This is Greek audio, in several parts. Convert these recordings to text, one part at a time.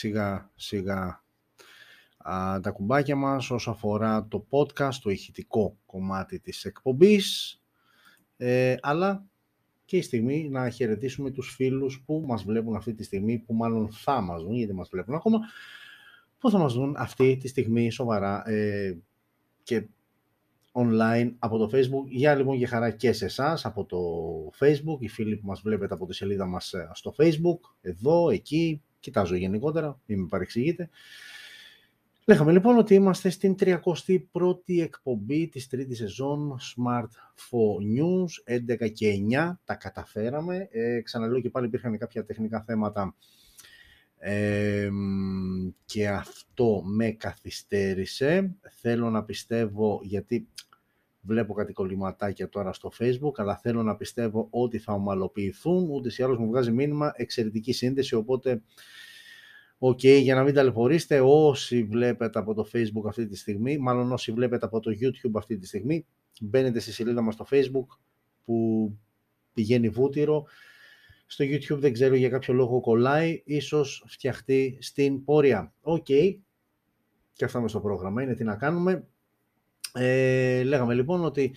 σιγά σιγά. Α, τα κουμπάκια μας όσο αφορά το podcast, το ηχητικό κομμάτι της εκπομπής, ε, αλλά και η στιγμή να χαιρετήσουμε τους φίλους που μας βλέπουν αυτή τη στιγμή, που μάλλον θα μας δουν, γιατί μας βλέπουν ακόμα, που θα μας δουν αυτή τη στιγμή σοβαρά ε, και online από το Facebook. Για λοιπόν για χαρά και σε εσάς από το Facebook, οι φίλοι που μας βλέπετε από τη σελίδα μας ε, στο Facebook, εδώ, εκεί, κοιτάζω γενικότερα, μην με παρεξηγείτε. Λέγαμε λοιπόν ότι είμαστε στην 31η εκπομπή της τρίτης σεζόν Smart for News, 11 και 9, τα καταφέραμε. Ε, ξαναλέω και πάλι υπήρχαν κάποια τεχνικά θέματα και αυτό με καθυστέρησε. Θέλω να πιστεύω, γιατί βλέπω κάτι κολληματάκια τώρα στο facebook, αλλά θέλω να πιστεύω ότι θα ομαλοποιηθούν, ούτε ή άλλως μου βγάζει μήνυμα εξαιρετική σύνδεση, οπότε OK, okay, για να μην ταλαιπωρήσετε, όσοι βλέπετε από το Facebook αυτή τη στιγμή, μάλλον όσοι βλέπετε από το YouTube αυτή τη στιγμή, μπαίνετε στη σελίδα μας στο Facebook που πηγαίνει βούτυρο. Στο YouTube δεν ξέρω για κάποιο λόγο κολλάει, ίσως φτιαχτεί στην πορεία. OK, okay. και αυτά στο πρόγραμμα είναι, τι να κάνουμε. Ε, λέγαμε λοιπόν ότι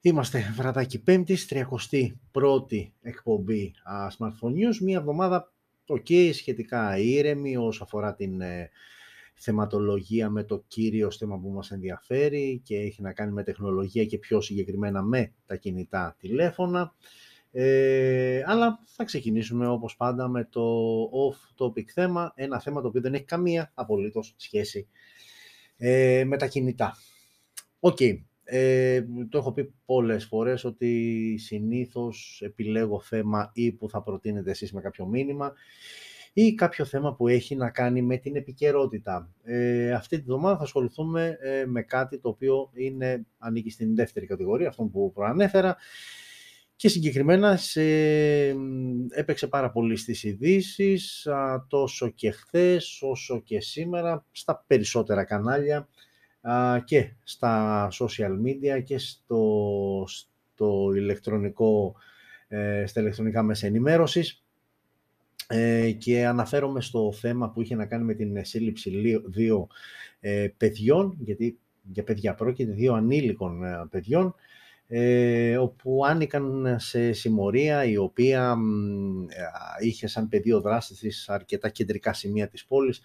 είμαστε βραδάκι πέμπτης, 31η εκπομπή Smartphone News, μία εβδομάδα okay, σχετικά ήρεμη όσο αφορά την ε, θεματολογία με το κύριο θέμα που μας ενδιαφέρει και έχει να κάνει με τεχνολογία και πιο συγκεκριμένα με τα κινητά τηλέφωνα. Ε, αλλά θα ξεκινήσουμε όπως πάντα με το off-topic θέμα, ένα θέμα το οποίο δεν έχει καμία απολύτως σχέση ε, με τα κινητά. Οκ, ε, το έχω πει πολλές φορές ότι συνήθως επιλέγω θέμα ή που θα προτείνετε εσείς με κάποιο μήνυμα ή κάποιο θέμα που έχει να κάνει με την επικαιρότητα. Ε, αυτή τη βδομάδα θα ασχοληθούμε ε, με κάτι το οποίο είναι, ανήκει στην δεύτερη κατηγορία, αυτό που προανέφερα, και συγκεκριμένα σε, έπαιξε πάρα πολύ στις ειδήσεις, τόσο και χθες όσο και σήμερα, στα περισσότερα κανάλια και στα social media και στο, στο ηλεκτρονικό, ε, στα ηλεκτρονικά μέσα ενημέρωσης. Ε, και αναφέρομαι στο θέμα που είχε να κάνει με την σύλληψη δύο ε, παιδιών, γιατί για παιδιά πρόκειται, δύο ανήλικων παιδιών, όπου άνοικαν σε συμμορία η οποία είχε σαν πεδίο δράσης αρκετά κεντρικά σημεία της πόλης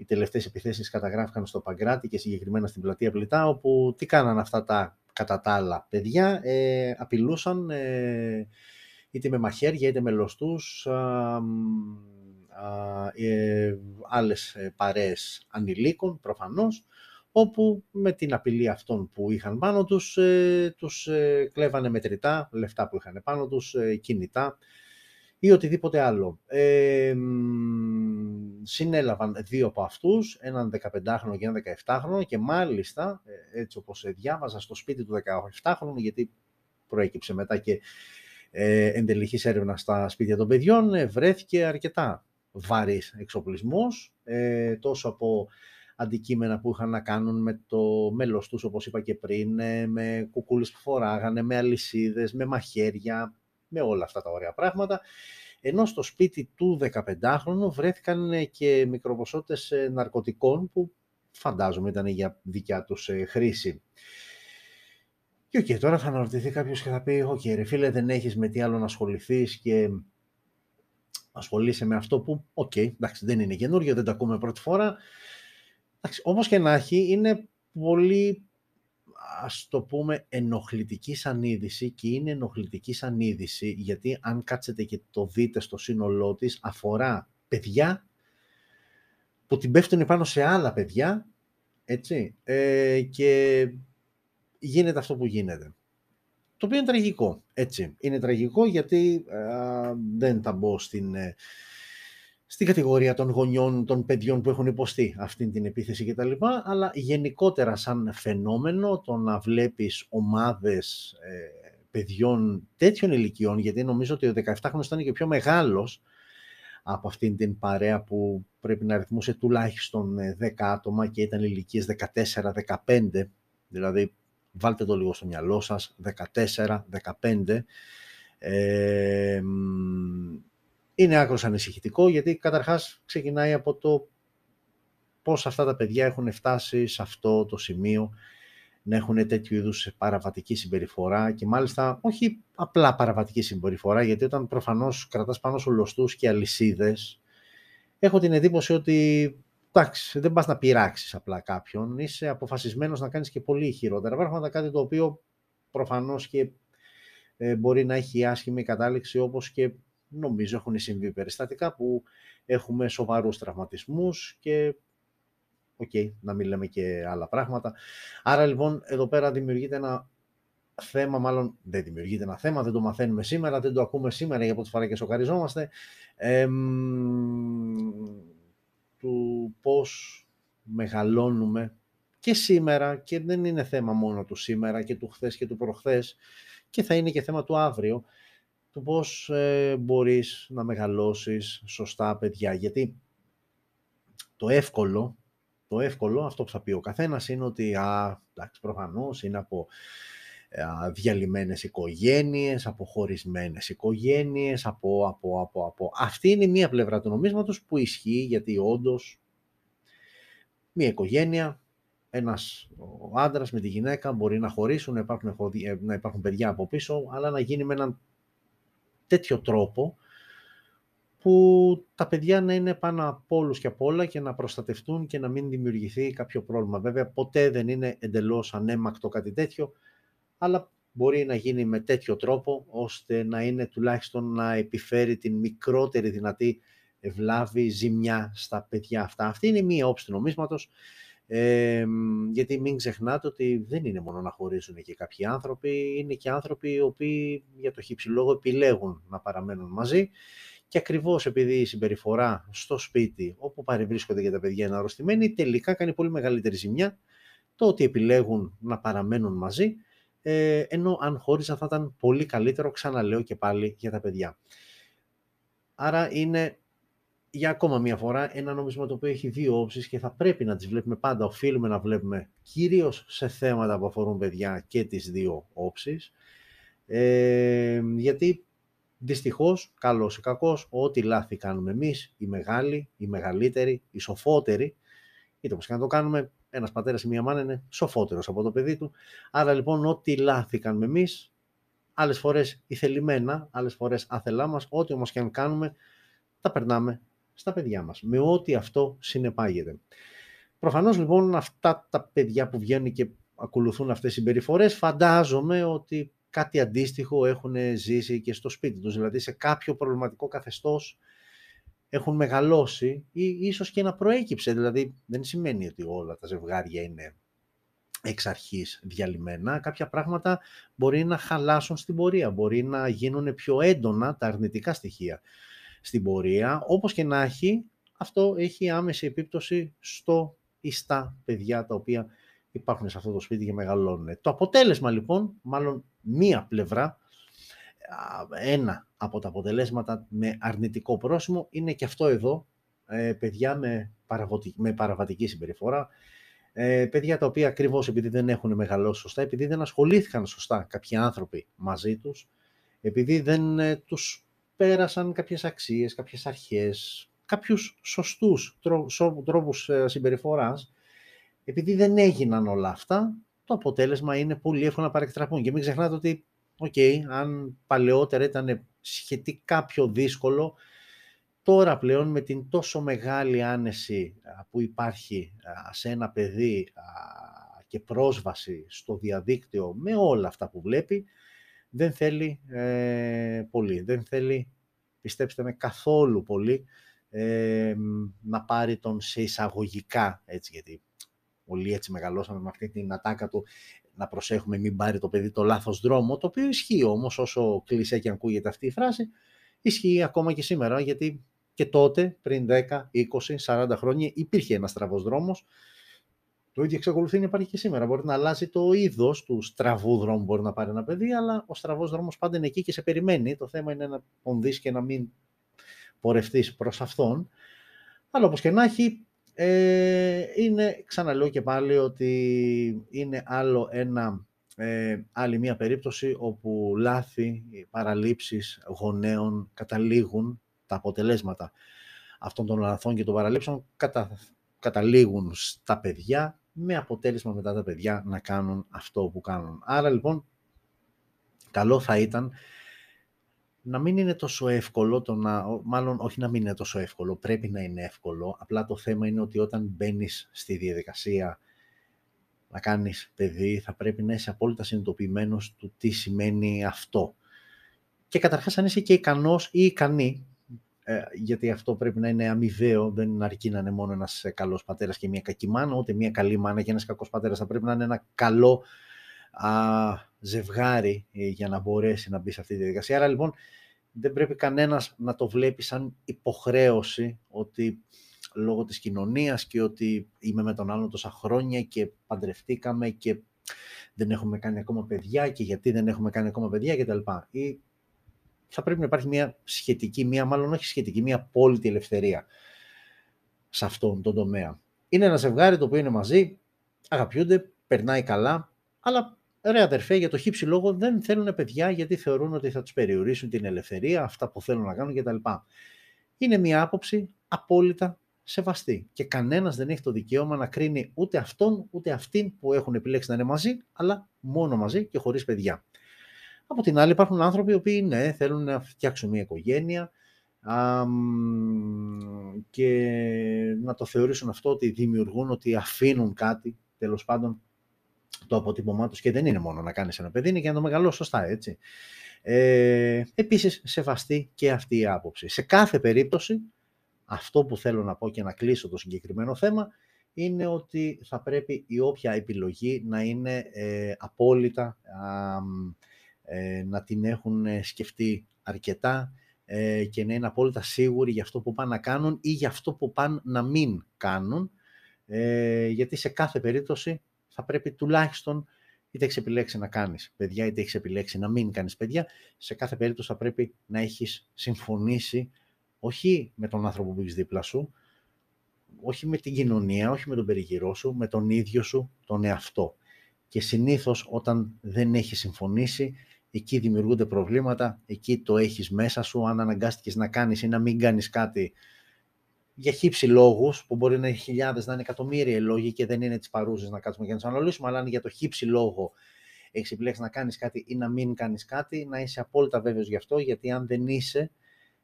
οι τελευταίες επιθέσεις καταγράφηκαν στο Παγκράτη και συγκεκριμένα στην πλατεία Πλητά, όπου τι κάναν αυτά τα κατά τα άλλα παιδιά, ε, απειλούσαν ε, είτε με μαχαίρια είτε με λωστούς α, α, ε, άλλες ε, παρέες ανηλίκων προφανώς, όπου με την απειλή αυτών που είχαν πάνω τους, ε, τους ε, κλέβανε μετρητά, λεφτά που είχαν πάνω τους, κινητά ή οτιδήποτε άλλο. Ε, συνέλαβαν δύο από αυτούς, έναν 15χρονο και έναν 17χρονο και μάλιστα, ε, έτσι όπως διάβαζα στο σπίτι του 17χρονου, γιατί προέκυψε μετά και ε, εντελεχής έρευνα στα σπίτια των παιδιών, ε, βρέθηκε αρκετά βαρύς εξοπλισμός, ε, τόσο από αντικείμενα που είχαν να κάνουν με το μέλος τους, όπως είπα και πριν, ε, με κουκούλες που φοράγανε, με αλυσίδες, με μαχαίρια, με όλα αυτά τα ωραία πράγματα. Ενώ στο σπίτι του 15χρονου βρέθηκαν ε, και μικροποσότητες ε, ναρκωτικών που φαντάζομαι ήταν για δικιά τους ε, χρήση. Και οκ, τώρα θα αναρωτηθεί κάποιος και θα πει: Οκ, ρε φίλε, δεν έχεις με τι άλλο να ασχοληθείς και ασχολείσαι με αυτό που, οκ, εντάξει, δεν είναι καινούργιο, δεν τα ακούμε πρώτη φορά. Εντάξει, όμως και να έχει, είναι πολύ ας το πούμε, ενοχλητική σαν και είναι ενοχλητική σαν γιατί αν κάτσετε και το δείτε στο σύνολό της, αφορά παιδιά που την πέφτουν πάνω σε άλλα παιδιά, έτσι, ε, και γίνεται αυτό που γίνεται. Το οποίο είναι τραγικό, έτσι. Είναι τραγικό γιατί δεν θα μπω στην... Ε, στην κατηγορία των γονιών, των παιδιών που έχουν υποστεί αυτή την επίθεση κτλ. Αλλά γενικότερα σαν φαινόμενο το να βλέπεις ομάδες ε, παιδιών τέτοιων ηλικιών, γιατί νομίζω ότι ο 17χρονος ήταν και πιο μεγάλος από αυτήν την παρέα που πρέπει να αριθμούσε τουλάχιστον 10 ε, άτομα και ήταν ηλικίες 14-15, δηλαδή βάλτε το λίγο στο μυαλό σας, 14-15, ε, είναι άκρος ανησυχητικό γιατί καταρχάς ξεκινάει από το πώς αυτά τα παιδιά έχουν φτάσει σε αυτό το σημείο να έχουν τέτοιου είδους παραβατική συμπεριφορά και μάλιστα όχι απλά παραβατική συμπεριφορά γιατί όταν προφανώς κρατάς πάνω σου λωστούς και αλυσίδες έχω την εντύπωση ότι εντάξει, δεν πας να πειράξεις απλά κάποιον, είσαι αποφασισμένος να κάνεις και πολύ χειρότερα. Πράγματα, κάτι το οποίο προφανώς και ε, μπορεί να έχει άσχημη κατάληξη όπως και νομίζω έχουν συμβεί περιστατικά που έχουμε σοβαρούς τραυματισμούς και οκ, να μην λέμε και άλλα πράγματα. Άρα λοιπόν εδώ πέρα δημιουργείται ένα θέμα, μάλλον δεν δημιουργείται ένα θέμα, δεν το μαθαίνουμε σήμερα, δεν το ακούμε σήμερα για πρώτη φορά και σοκαριζόμαστε, του πώς μεγαλώνουμε και σήμερα και δεν είναι θέμα μόνο του σήμερα και του χθες και του προχθές και θα είναι και θέμα του αύριο του πώς ε, μπορείς να μεγαλώσεις σωστά παιδιά γιατί το εύκολο το εύκολο, αυτό που θα πει ο καθένας είναι ότι α, εντάξει, προφανώς είναι από α, διαλυμένες οικογένειες, από χωρισμένες οικογένειες, από, από, από, από. Αυτή είναι μία πλευρά του νομίσματος που ισχύει γιατί όντως μία οικογένεια, ένας άντρας με τη γυναίκα μπορεί να χωρίσουν, να υπάρχουν, ε, να υπάρχουν παιδιά από πίσω, αλλά να γίνει με έναν τέτοιο τρόπο που τα παιδιά να είναι πάνω από όλους και από όλα και να προστατευτούν και να μην δημιουργηθεί κάποιο πρόβλημα. Βέβαια, ποτέ δεν είναι εντελώς ανέμακτο κάτι τέτοιο, αλλά μπορεί να γίνει με τέτοιο τρόπο, ώστε να είναι τουλάχιστον να επιφέρει την μικρότερη δυνατή ευλάβη, ζημιά στα παιδιά αυτά. Αυτή είναι μία όψη του νομίσματος, ε, γιατί μην ξεχνάτε ότι δεν είναι μόνο να χωρίζουν και κάποιοι άνθρωποι, είναι και άνθρωποι οι οποίοι για το χύψη λόγο επιλέγουν να παραμένουν μαζί και ακριβώς επειδή η συμπεριφορά στο σπίτι, όπου παρευρίσκονται για τα παιδιά είναι αρρωστημένοι, τελικά κάνει πολύ μεγαλύτερη ζημιά το ότι επιλέγουν να παραμένουν μαζί, ε, ενώ αν χώριζαν θα ήταν πολύ καλύτερο, ξαναλέω και πάλι, για τα παιδιά. Άρα είναι για ακόμα μία φορά ένα νόμισμα το οποίο έχει δύο όψεις και θα πρέπει να τις βλέπουμε πάντα, οφείλουμε να βλέπουμε κυρίως σε θέματα που αφορούν παιδιά και τις δύο όψεις, ε, γιατί Δυστυχώς, καλός ή κακός, ό,τι λάθη κάνουμε εμείς, οι μεγάλοι, οι μεγαλύτεροι, οι σοφότεροι, είτε όπως και να το κάνουμε, ένας πατέρας ή μία μάνα είναι σοφότερος από το παιδί του. Άρα λοιπόν, ό,τι λάθη κάνουμε εμείς, άλλες φορές ηθελημένα, άλλες φορές άθελά μας, ό,τι όμως και αν κάνουμε, τα περνάμε στα παιδιά μας. Με ό,τι αυτό συνεπάγεται. Προφανώς λοιπόν αυτά τα παιδιά που βγαίνουν και ακολουθούν αυτές οι συμπεριφορές, φαντάζομαι ότι κάτι αντίστοιχο έχουν ζήσει και στο σπίτι τους, δηλαδή σε κάποιο προβληματικό καθεστώς έχουν μεγαλώσει ή ίσως και να προέκυψε, δηλαδή δεν σημαίνει ότι όλα τα ζευγάρια είναι εξ αρχής διαλυμένα, κάποια πράγματα μπορεί να χαλάσουν στην πορεία, μπορεί να γίνουν πιο έντονα τα αρνητικά στοιχεία στην πορεία, όπως και να έχει, αυτό έχει άμεση επίπτωση στο ή στα παιδιά τα οποία υπάρχουν σε αυτό το σπίτι και μεγαλώνουν. Το αποτέλεσμα λοιπόν, μάλλον μία πλευρά, ένα από τα αποτελέσματα με αρνητικό πρόσημο είναι και αυτό εδώ, ε, παιδιά με, με παραβατική συμπεριφορά, ε, παιδιά τα οποία ακριβώς επειδή δεν έχουν μεγαλώσει σωστά, επειδή δεν ασχολήθηκαν σωστά κάποιοι άνθρωποι μαζί τους, επειδή δεν ε, τους πέρασαν κάποιες αξίες, κάποιες αρχές, κάποιους σωστούς τρόπους συμπεριφοράς, επειδή δεν έγιναν όλα αυτά, το αποτέλεσμα είναι πολύ εύκολο να παρεκτραπούν. Και μην ξεχνάτε ότι, οκ, αν παλαιότερα ήταν σχετικά πιο δύσκολο, τώρα πλέον με την τόσο μεγάλη άνεση που υπάρχει σε ένα παιδί και πρόσβαση στο διαδίκτυο με όλα αυτά που βλέπει, δεν θέλει ε, πολύ. Δεν θέλει, πιστέψτε με, καθόλου πολύ ε, να πάρει τον σε εισαγωγικά, έτσι, γιατί όλοι έτσι μεγαλώσαμε με αυτή την ατάκα του να προσέχουμε μην πάρει το παιδί το λάθος δρόμο, το οποίο ισχύει όμως όσο κλεισέ και ακούγεται αυτή η φράση, ισχύει ακόμα και σήμερα, γιατί και τότε, πριν 10, 20, 40 χρόνια, υπήρχε ένας στραβός δρόμος, το ίδιο εξακολουθεί να υπάρχει και σήμερα. Μπορεί να αλλάζει το είδος του στραβού δρόμου μπορεί να πάρει ένα παιδί, αλλά ο στραβό δρόμο πάντα είναι εκεί και σε περιμένει. Το θέμα είναι να πονδύσει και να μην πορευτείς προς αυτόν. Αλλά όπως και να έχει, ε, είναι, ξαναλέω και πάλι, ότι είναι άλλο ένα, ε, άλλη μία περίπτωση όπου λάθη, παραλήψεις γονέων καταλήγουν τα αποτελέσματα αυτών των λαθών και των παραλήψεων κατα, καταλήγουν στα παιδιά με αποτέλεσμα μετά τα παιδιά να κάνουν αυτό που κάνουν. Άρα λοιπόν καλό θα ήταν να μην είναι τόσο εύκολο το να, μάλλον όχι να μην είναι τόσο εύκολο, πρέπει να είναι εύκολο, απλά το θέμα είναι ότι όταν μπαίνεις στη διαδικασία να κάνεις παιδί, θα πρέπει να είσαι απόλυτα συνειδητοποιημένος του τι σημαίνει αυτό. Και καταρχάς αν είσαι και ικανός ή ικανή, ε, γιατί αυτό πρέπει να είναι αμοιβαίο, δεν αρκεί να είναι μόνο ένας ε, καλός πατέρας και μια κακή μάνα, ούτε μια καλή μάνα και ένας κακός πατέρας, θα πρέπει να είναι ένα καλό α, ζευγάρι ε, για να μπορέσει να μπει σε αυτή τη διαδικασία. Άρα λοιπόν δεν πρέπει κανένας να το βλέπει σαν υποχρέωση ότι λόγω της κοινωνίας και ότι είμαι με τον άλλον τόσα χρόνια και παντρευτήκαμε και δεν έχουμε κάνει ακόμα παιδιά και γιατί δεν έχουμε κάνει ακόμα παιδιά κτλ. Ή θα πρέπει να υπάρχει μια σχετική, μια μάλλον όχι σχετική, μια απόλυτη ελευθερία σε αυτόν τον τομέα. Είναι ένα ζευγάρι το οποίο είναι μαζί, αγαπιούνται, περνάει καλά, αλλά ρε αδερφέ, για το χύψη λόγο δεν θέλουν παιδιά γιατί θεωρούν ότι θα τους περιορίσουν την ελευθερία, αυτά που θέλουν να κάνουν κτλ. Είναι μια άποψη απόλυτα σεβαστή και κανένας δεν έχει το δικαίωμα να κρίνει ούτε αυτόν ούτε αυτήν που έχουν επιλέξει να είναι μαζί, αλλά μόνο μαζί και χωρίς παιδιά. Από την άλλη υπάρχουν άνθρωποι οι οποίοι ναι, θέλουν να φτιάξουν μια οικογένεια και να το θεωρήσουν αυτό ότι δημιουργούν, ότι αφήνουν κάτι, τέλος πάντων, το αποτύπωμά τους και δεν είναι μόνο να κάνεις ένα παιδί, είναι και να το μεγαλώσεις σωστά, έτσι. Ε, επίσης, σεβαστή και αυτή η άποψη. Σε κάθε περίπτωση, αυτό που θέλω να πω και να κλείσω το συγκεκριμένο θέμα, είναι ότι θα πρέπει η όποια επιλογή να είναι ε, απόλυτα ε, να την έχουν ε, σκεφτεί αρκετά ε, και να είναι απόλυτα σίγουροι για αυτό που πάνε να κάνουν ή για αυτό που πάνε να μην κάνουν, γιατί σε κάθε περίπτωση θα πρέπει τουλάχιστον είτε έχεις επιλέξει να κάνεις παιδιά, είτε έχεις επιλέξει να μην κάνεις παιδιά, σε κάθε περίπτωση θα πρέπει να έχεις συμφωνήσει όχι με τον άνθρωπο που έχεις δίπλα σου, όχι με την κοινωνία, όχι με τον περιγυρό σου, με τον ίδιο σου τον εαυτό. Και συνήθως όταν δεν έχεις συμφωνήσει, εκεί δημιουργούνται προβλήματα, εκεί το έχεις μέσα σου, αν αναγκάστηκες να κάνεις ή να μην κάνεις κάτι για χύψη λόγους, που μπορεί να είναι χιλιάδες, να είναι εκατομμύρια λόγοι και δεν είναι τις παρούσες να κάτσουμε και να τις αναλύσουμε, αλλά αν για το χύψη λόγο έχει επιλέξει να κάνεις κάτι ή να μην κάνεις κάτι, να είσαι απόλυτα βέβαιος γι' αυτό, γιατί αν δεν είσαι,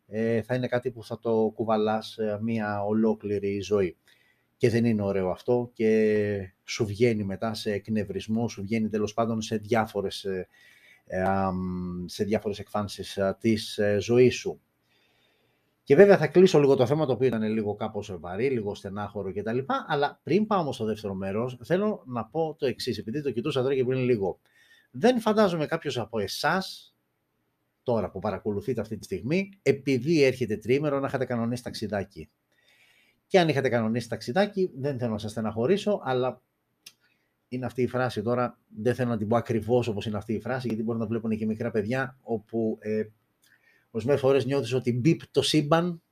ε, θα είναι κάτι που θα το κουβαλάς μία ολόκληρη ζωή. Και δεν είναι ωραίο αυτό και σου βγαίνει μετά σε εκνευρισμό, σου βγαίνει τέλος πάντων σε διάφορες ε, σε διάφορες εκφάνσεις της ε, ζωής σου. Και βέβαια θα κλείσω λίγο το θέμα το οποίο ήταν λίγο κάπως βαρύ, λίγο στενάχωρο κτλ. Αλλά πριν πάω όμως στο δεύτερο μέρος, θέλω να πω το εξής, επειδή το κοιτούσα τώρα και πριν λίγο. Δεν φαντάζομαι κάποιος από εσάς, τώρα που παρακολουθείτε αυτή τη στιγμή, επειδή έρχεται τρίμερο να είχατε κανονίσει ταξιδάκι. Και αν είχατε κανονίσει ταξιδάκι, δεν θέλω να σας στεναχωρήσω, αλλά είναι αυτή η φράση τώρα, δεν θέλω να την πω ακριβώς όπως είναι αυτή η φράση, γιατί μπορεί να βλέπουν και μικρά παιδιά, όπου ε, ορισμένε φορές νιώθεις ότι μπίπ το σύμπαν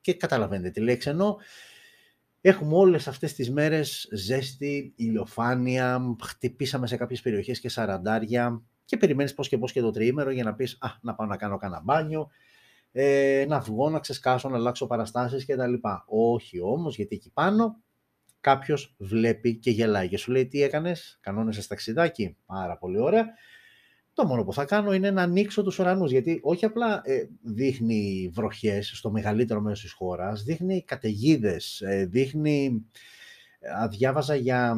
και καταλαβαίνετε τι λέξη εννοώ. Έχουμε όλες αυτές τις μέρες ζέστη, ηλιοφάνεια, χτυπήσαμε σε κάποιες περιοχές και σαραντάρια και περιμένεις πώς και πώς και το τριήμερο για να πεις «Α, να πάω να κάνω κανένα μπάνιο», ε, να βγω, να ξεσκάσω, να αλλάξω παραστάσεις κτλ. Όχι όμως, γιατί εκεί πάνω κάποιος βλέπει και γελάει και σου λέει τι έκανες, κανόνες ταξιδάκι. Πάρα πολύ ωραία. Το μόνο που θα κάνω είναι να ανοίξω τους ουρανούς, γιατί όχι απλά ε, δείχνει βροχές στο μεγαλύτερο μέρος της χώρας, δείχνει καταιγίδες, ε, δείχνει. Αδιάβαζα για.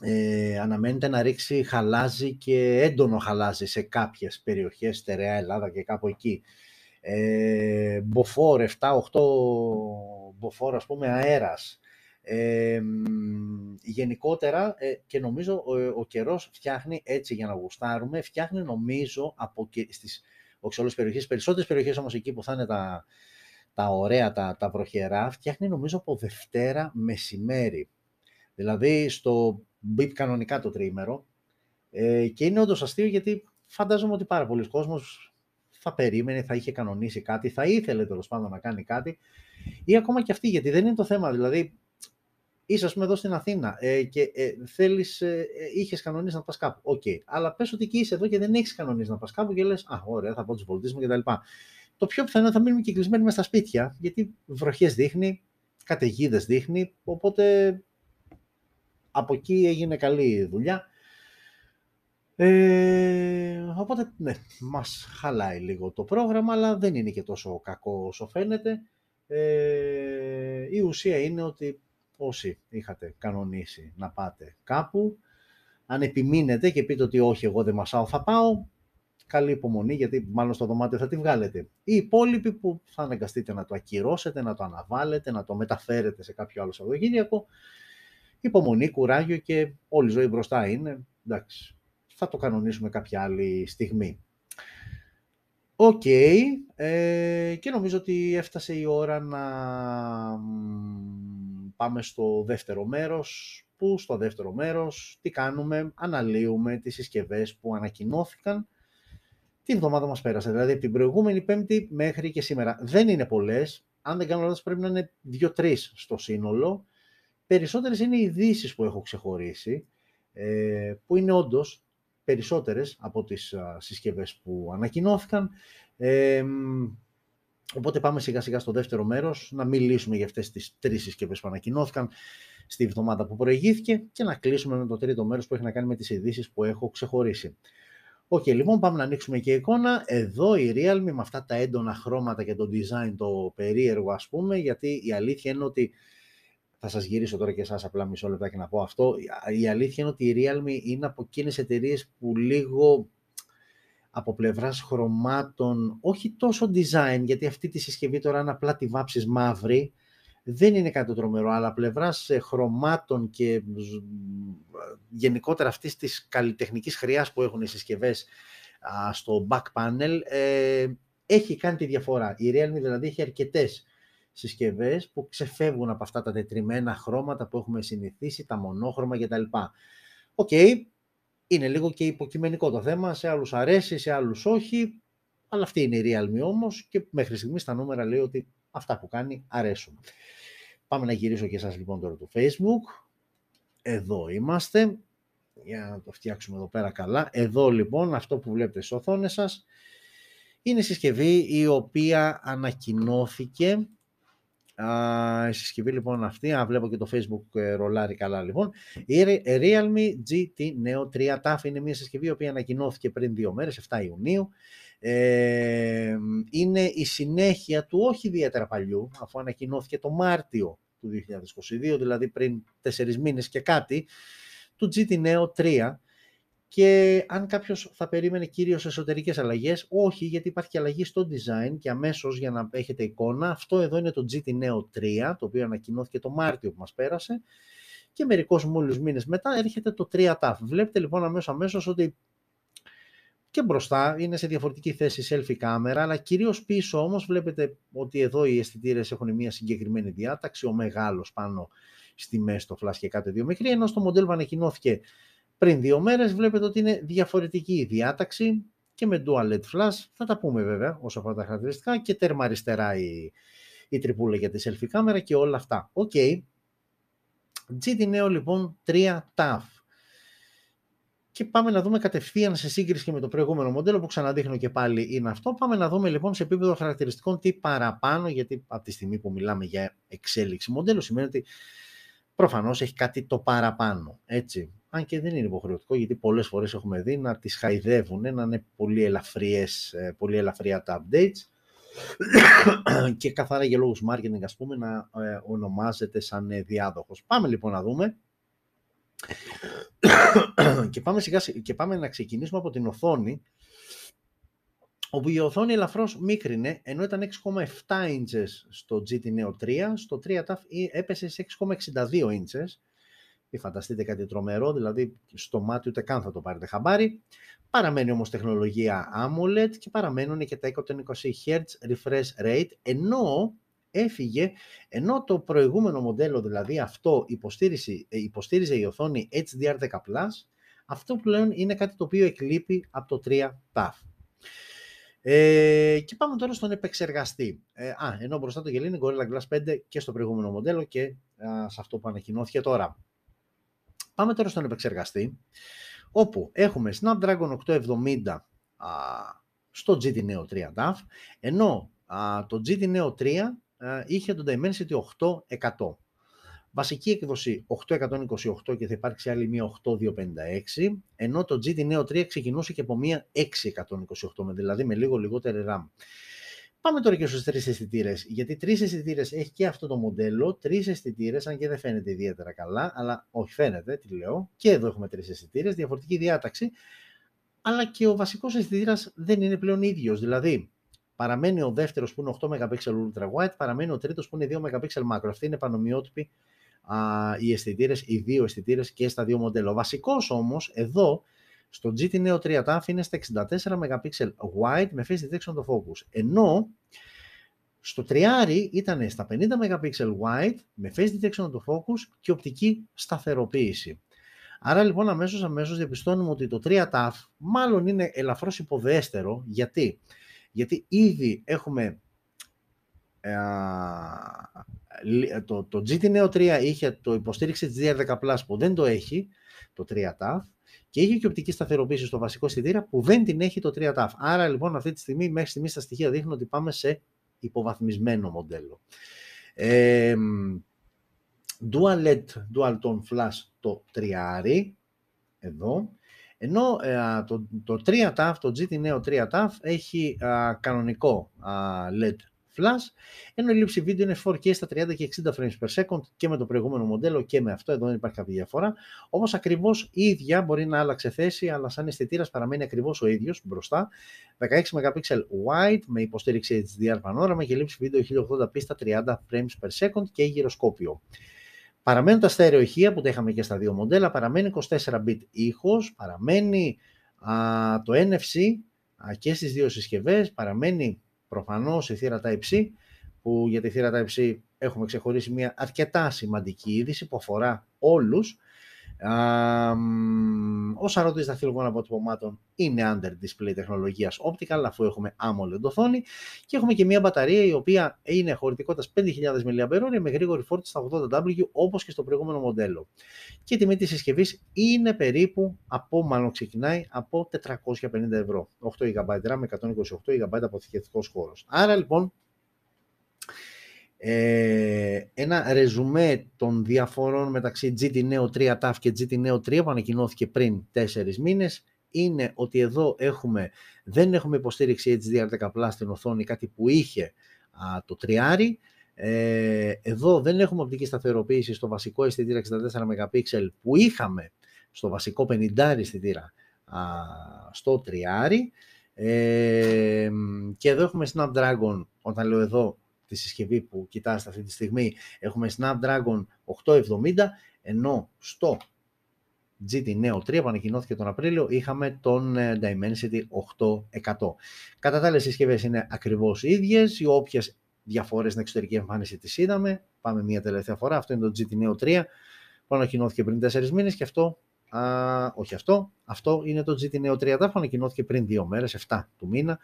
Ε, αναμένεται να ρίξει χαλάζι και έντονο χαλάζι σε κάποιες περιοχές, στερεά Ελλάδα και κάπου εκεί. Ε, μποφόρ, 7-8 μποφόρ ας πούμε αέρας. Ε, γενικότερα ε, και νομίζω ο, ο καιρός φτιάχνει έτσι για να γουστάρουμε, φτιάχνει νομίζω από και στις όχι όλες τις περιοχές, περισσότερες περιοχές όμως εκεί που θα είναι τα, τα ωραία, τα, τα βροχερά, φτιάχνει νομίζω από Δευτέρα μεσημέρι. Δηλαδή στο BIP κανονικά το τρίμερο ε, και είναι όντως αστείο γιατί φαντάζομαι ότι πάρα πολλοί κόσμος θα περίμενε, θα είχε κανονίσει κάτι, θα ήθελε τέλος πάντων να κάνει κάτι ή ακόμα και αυτή, γιατί δεν είναι το θέμα. Δηλαδή, είσαι ας πούμε εδώ στην Αθήνα ε, και ε, θέλεις, ε, ε είχες κανονίσει να πας κάπου. OK. Okay. Αλλά πες ότι και είσαι εδώ και δεν έχεις κανονίσει να πας κάπου και λες, α, ωραία, θα πω τους κολλητούς μου κτλ. το πιο πιθανό θα μείνουμε και κλεισμένοι μέσα στα σπίτια, γιατί βροχές δείχνει, καταιγίδες δείχνει, οπότε από εκεί έγινε καλή δουλειά. Ε, οπότε, ναι, μας χαλάει λίγο το πρόγραμμα, αλλά δεν είναι και τόσο κακό όσο φαίνεται. Ε, η ουσία είναι ότι όσοι είχατε κανονίσει να πάτε κάπου, αν επιμείνετε και πείτε ότι όχι, εγώ δεν μασάω, θα πάω, καλή υπομονή, γιατί μάλλον στο δωμάτιο θα τη βγάλετε. Οι υπόλοιποι που θα αναγκαστείτε να το ακυρώσετε, να το αναβάλλετε, να το μεταφέρετε σε κάποιο άλλο Σαββατοκύριακο, υπομονή, κουράγιο και όλη η ζωή μπροστά είναι. Εντάξει, θα το κανονίσουμε κάποια άλλη στιγμή. Οκ, ε, και νομίζω ότι έφτασε η ώρα να πάμε στο δεύτερο μέρος, που στο δεύτερο μέρος τι κάνουμε, αναλύουμε τις συσκευές που ανακοινώθηκαν την εβδομάδα μας πέρασε, δηλαδή από την προηγούμενη πέμπτη μέχρι και σήμερα. Δεν είναι πολλές, αν δεν κάνω λάθος πρέπει να είναι δύο-τρεις στο σύνολο. Περισσότερες είναι οι ειδήσεις που έχω ξεχωρίσει, ε, που είναι όντως περισσότερες από τις συσκευές που ανακοινώθηκαν. Ε, οπότε πάμε σιγά σιγά στο δεύτερο μέρος να μιλήσουμε για αυτές τις τρεις συσκευές που ανακοινώθηκαν στη εβδομάδα που προηγήθηκε και να κλείσουμε με το τρίτο μέρος που έχει να κάνει με τις ειδήσεις που έχω ξεχωρίσει. OK, okay, λοιπόν πάμε να ανοίξουμε και εικόνα. Εδώ η Realme με αυτά τα έντονα χρώματα και το design το περίεργο ας πούμε, γιατί η αλήθεια είναι ότι θα σας γυρίσω τώρα και εσάς απλά μισό λεπτά και να πω αυτό. Η αλήθεια είναι ότι η Realme είναι από εκείνες εταιρείες που λίγο από πλευράς χρωμάτων, όχι τόσο design, γιατί αυτή τη συσκευή τώρα αν απλά τη βάψεις μαύρη, δεν είναι κάτι τρομερό, αλλά πλευράς χρωμάτων και γενικότερα αυτής της καλλιτεχνικής χρειάς που έχουν οι συσκευές στο back panel, ε, έχει κάνει τη διαφορά. Η Realme δηλαδή έχει αρκετές συσκευές που ξεφεύγουν από αυτά τα τετριμμένα χρώματα που έχουμε συνηθίσει, τα μονόχρωμα κτλ. OK, okay, είναι λίγο και υποκειμενικό το θέμα, σε άλλους αρέσει, σε άλλους όχι, αλλά αυτή είναι η Realme όμως και μέχρι στιγμής τα νούμερα λέει ότι αυτά που κάνει αρέσουν. Πάμε να γυρίσω και εσάς λοιπόν τώρα το Facebook. Εδώ είμαστε. Για να το φτιάξουμε εδώ πέρα καλά. Εδώ λοιπόν αυτό που βλέπετε στις οθόνες σας είναι η συσκευή η οποία ανακοινώθηκε Α, η συσκευή λοιπόν αυτή, α, βλέπω και το facebook ε, ρολάρει καλά λοιπόν. Η Realme GT Neo 3 TAF είναι μια συσκευή η οποία ανακοινώθηκε πριν δύο μέρες, 7 Ιουνίου. Ε, είναι η συνέχεια του όχι ιδιαίτερα παλιού, αφού ανακοινώθηκε το Μάρτιο του 2022, δηλαδή πριν τέσσερις μήνες και κάτι, του GT Neo 3, και αν κάποιος θα περίμενε κυρίως εσωτερικές αλλαγές, όχι, γιατί υπάρχει αλλαγή στο design και αμέσως για να έχετε εικόνα, αυτό εδώ είναι το GT Neo 3, το οποίο ανακοινώθηκε το Μάρτιο που μας πέρασε. Και μερικώς μόλις μήνες μετά έρχεται το 3 TAF. Βλέπετε λοιπόν αμέσως αμέσως ότι και μπροστά είναι σε διαφορετική θέση selfie κάμερα, αλλά κυρίως πίσω όμως βλέπετε ότι εδώ οι αισθητήρες έχουν μια συγκεκριμένη διάταξη, ο μεγάλος πάνω στη μέση το flash και κάτι δύο μικρή, ενώ στο μοντέλο που ανακοινώθηκε πριν δύο μέρες βλέπετε ότι είναι διαφορετική η διάταξη και με dual LED flash, θα τα πούμε βέβαια όσο αφορά τα χαρακτηριστικά και τέρμα αριστερά η, η τρυπούλα για τη selfie κάμερα και όλα αυτά. OK. Okay. GT Neo λοιπόν 3 ταφ. Και πάμε να δούμε κατευθείαν σε σύγκριση και με το προηγούμενο μοντέλο που ξαναδείχνω και πάλι είναι αυτό. Πάμε να δούμε λοιπόν σε επίπεδο χαρακτηριστικών τι παραπάνω, γιατί από τη στιγμή που μιλάμε για εξέλιξη μοντέλου σημαίνει ότι προφανώς έχει κάτι το παραπάνω. Έτσι αν και δεν είναι υποχρεωτικό, γιατί πολλές φορές έχουμε δει να τις χαϊδεύουν, να είναι πολύ, ελαφριές, ε, πολύ ελαφριά τα updates και καθαρά για λόγους marketing, ας πούμε, να ε, ονομάζεται σαν ε, διάδοχος. Πάμε λοιπόν να δούμε και, πάμε σιγά, και πάμε να ξεκινήσουμε από την οθόνη, όπου η οθόνη ελαφρώς μίκρινε, ενώ ήταν 6,7 inches στο GT Neo 3, στο 3 TAF έπεσε σε 6,62 inches, μην φανταστείτε κάτι τρομερό, δηλαδή στο μάτι ούτε καν θα το πάρετε χαμπάρι. Παραμένει όμως τεχνολογία AMOLED και παραμένουν και τα 120 Hz refresh rate, ενώ έφυγε, ενώ το προηγούμενο μοντέλο, δηλαδή αυτό υποστήριζε, υποστήριζε η οθόνη HDR10+, αυτό πλέον είναι κάτι το οποίο εκλείπει από το 3 TAF. Ε, και πάμε τώρα στον επεξεργαστή. Ε, α, ενώ μπροστά το γελί είναι Gorilla Glass 5 και στο προηγούμενο μοντέλο και α, σε αυτό που ανακοινώθηκε τώρα. Πάμε τώρα στον επεξεργαστή, όπου έχουμε Snapdragon 870 στο GT Neo 3 DAF, ενώ το GT Neo 3 είχε το Dimensity 8100. Βασική έκδοση 828 και θα υπάρξει άλλη μία 8256, ενώ το GT Neo 3 ξεκινούσε και από μία 628, δηλαδή με λίγο λιγότερη RAM. Πάμε τώρα και στους τρεις αισθητήρες. Γιατί τρεις αισθητήρες έχει και αυτό το μοντέλο. Τρεις αισθητήρες, αν και δεν φαίνεται ιδιαίτερα καλά, αλλά όχι φαίνεται, τι λέω. Και εδώ έχουμε τρεις αισθητήρες, διαφορετική διάταξη. Αλλά και ο βασικός αισθητήρας δεν είναι πλέον ίδιος. Δηλαδή, παραμένει ο δεύτερος που είναι 8 MP ultra wide, παραμένει ο τρίτος που είναι 2 MP macro. Αυτή είναι πανομοιότυπη α, οι αισθητήρες, οι δύο αισθητήρες και στα δύο μοντέλα. Ο βασικός όμως εδώ στο GT Neo 3 TAF είναι στα 64 MP wide με face detection το focus. Ενώ στο τριάρι ήταν στα 50 MP wide με face detection το focus και οπτική σταθεροποίηση. Άρα λοιπόν αμέσως αμέσως διαπιστώνουμε ότι το 3 TAF μάλλον είναι ελαφρώς υποδέστερο. Γιατί, Γιατί ήδη έχουμε ε, το, το GT Neo 3 είχε το υποστήριξη της DR10 που δεν το έχει, το 3 TAF, και είχε και οπτική σταθεροποίηση στο βασικό αισθητήρα που δεν την έχει το 3 TAF. Άρα λοιπόν αυτή τη στιγμή, μέχρι στιγμής τα στοιχεία δείχνουν ότι πάμε σε υποβαθμισμένο μοντέλο. Ε, dual LED, dual tone flash το 3 εδώ, ενώ ε, το, το 3 TAF, το GT Neo 3 TAF έχει κανονικό LED flash, ενώ η λήψη βίντεο είναι 4K στα 30 και 60 frames per second και με το προηγούμενο μοντέλο και με αυτό, εδώ δεν υπάρχει κάποια διαφορά. Όμως ακριβώς η ίδια μπορεί να άλλαξε θέση, αλλά σαν αισθητήρας παραμένει ακριβώς ο ίδιος μπροστά. 16 MP wide με υποστήριξη HDR πανόραμα και λήψη βίντεο 1080p στα 30 frames per second και γυροσκόπιο. Παραμένουν τα στέρεο ηχεία που τα είχαμε και στα δύο μοντέλα, παραμένει 24-bit ήχος, παραμένει α, το NFC α, και στις δύο συσκευές, παραμένει προφανώς η θύρα Type-C, που για τη θύρα Type-C έχουμε ξεχωρίσει μια αρκετά σημαντική είδηση που αφορά όλους. Ο σαρωτής δαχτυλικών αποτυπωμάτων είναι under display τεχνολογίας optical αφού έχουμε AMOLED οθόνη και έχουμε και μια μπαταρία η οποία είναι χωρητικότητας 5.000 mAh με γρήγορη φόρτιση στα 80W όπως και στο προηγούμενο μοντέλο. Και η τιμή της συσκευής είναι περίπου από, μάλλον ξεκινάει από 450 ευρώ. 8 GB RAM με 128 GB αποθηκευτικός χώρος. Άρα λοιπόν ε, ένα ρεζουμέ των διαφορών μεταξύ GT Neo 3 TAF και GT Neo 3 που ανακοινώθηκε πριν 4 μήνες είναι ότι εδώ έχουμε, δεν έχουμε υποστήριξη HDR10 Plus στην οθόνη, κάτι που είχε α, το τριάρι. Ε, εδώ δεν έχουμε οπτική σταθεροποίηση στο βασικό αισθητήρα 64 MP που είχαμε στο βασικό 50 αισθητήρα α, στο τριάρι. Ε, και εδώ έχουμε Snapdragon, όταν λέω εδώ τη συσκευή που κοιτάζετε αυτή τη στιγμή έχουμε Snapdragon 870 ενώ στο GT Neo 3 που ανακοινώθηκε τον Απρίλιο είχαμε τον ε, Dimensity 8100. Κατά τα άλλες συσκευές είναι ακριβώς οι ίδιες, οι όποιες διαφορές στην εξωτερική εμφάνιση τις είδαμε. Πάμε μια τελευταία φορά, αυτό είναι το GT Neo 3 που ανακοινώθηκε πριν 4 μήνες και αυτό, α, όχι αυτό, αυτό είναι το GT Neo 3 που ανακοινώθηκε πριν 2 μέρες, 7 του μήνα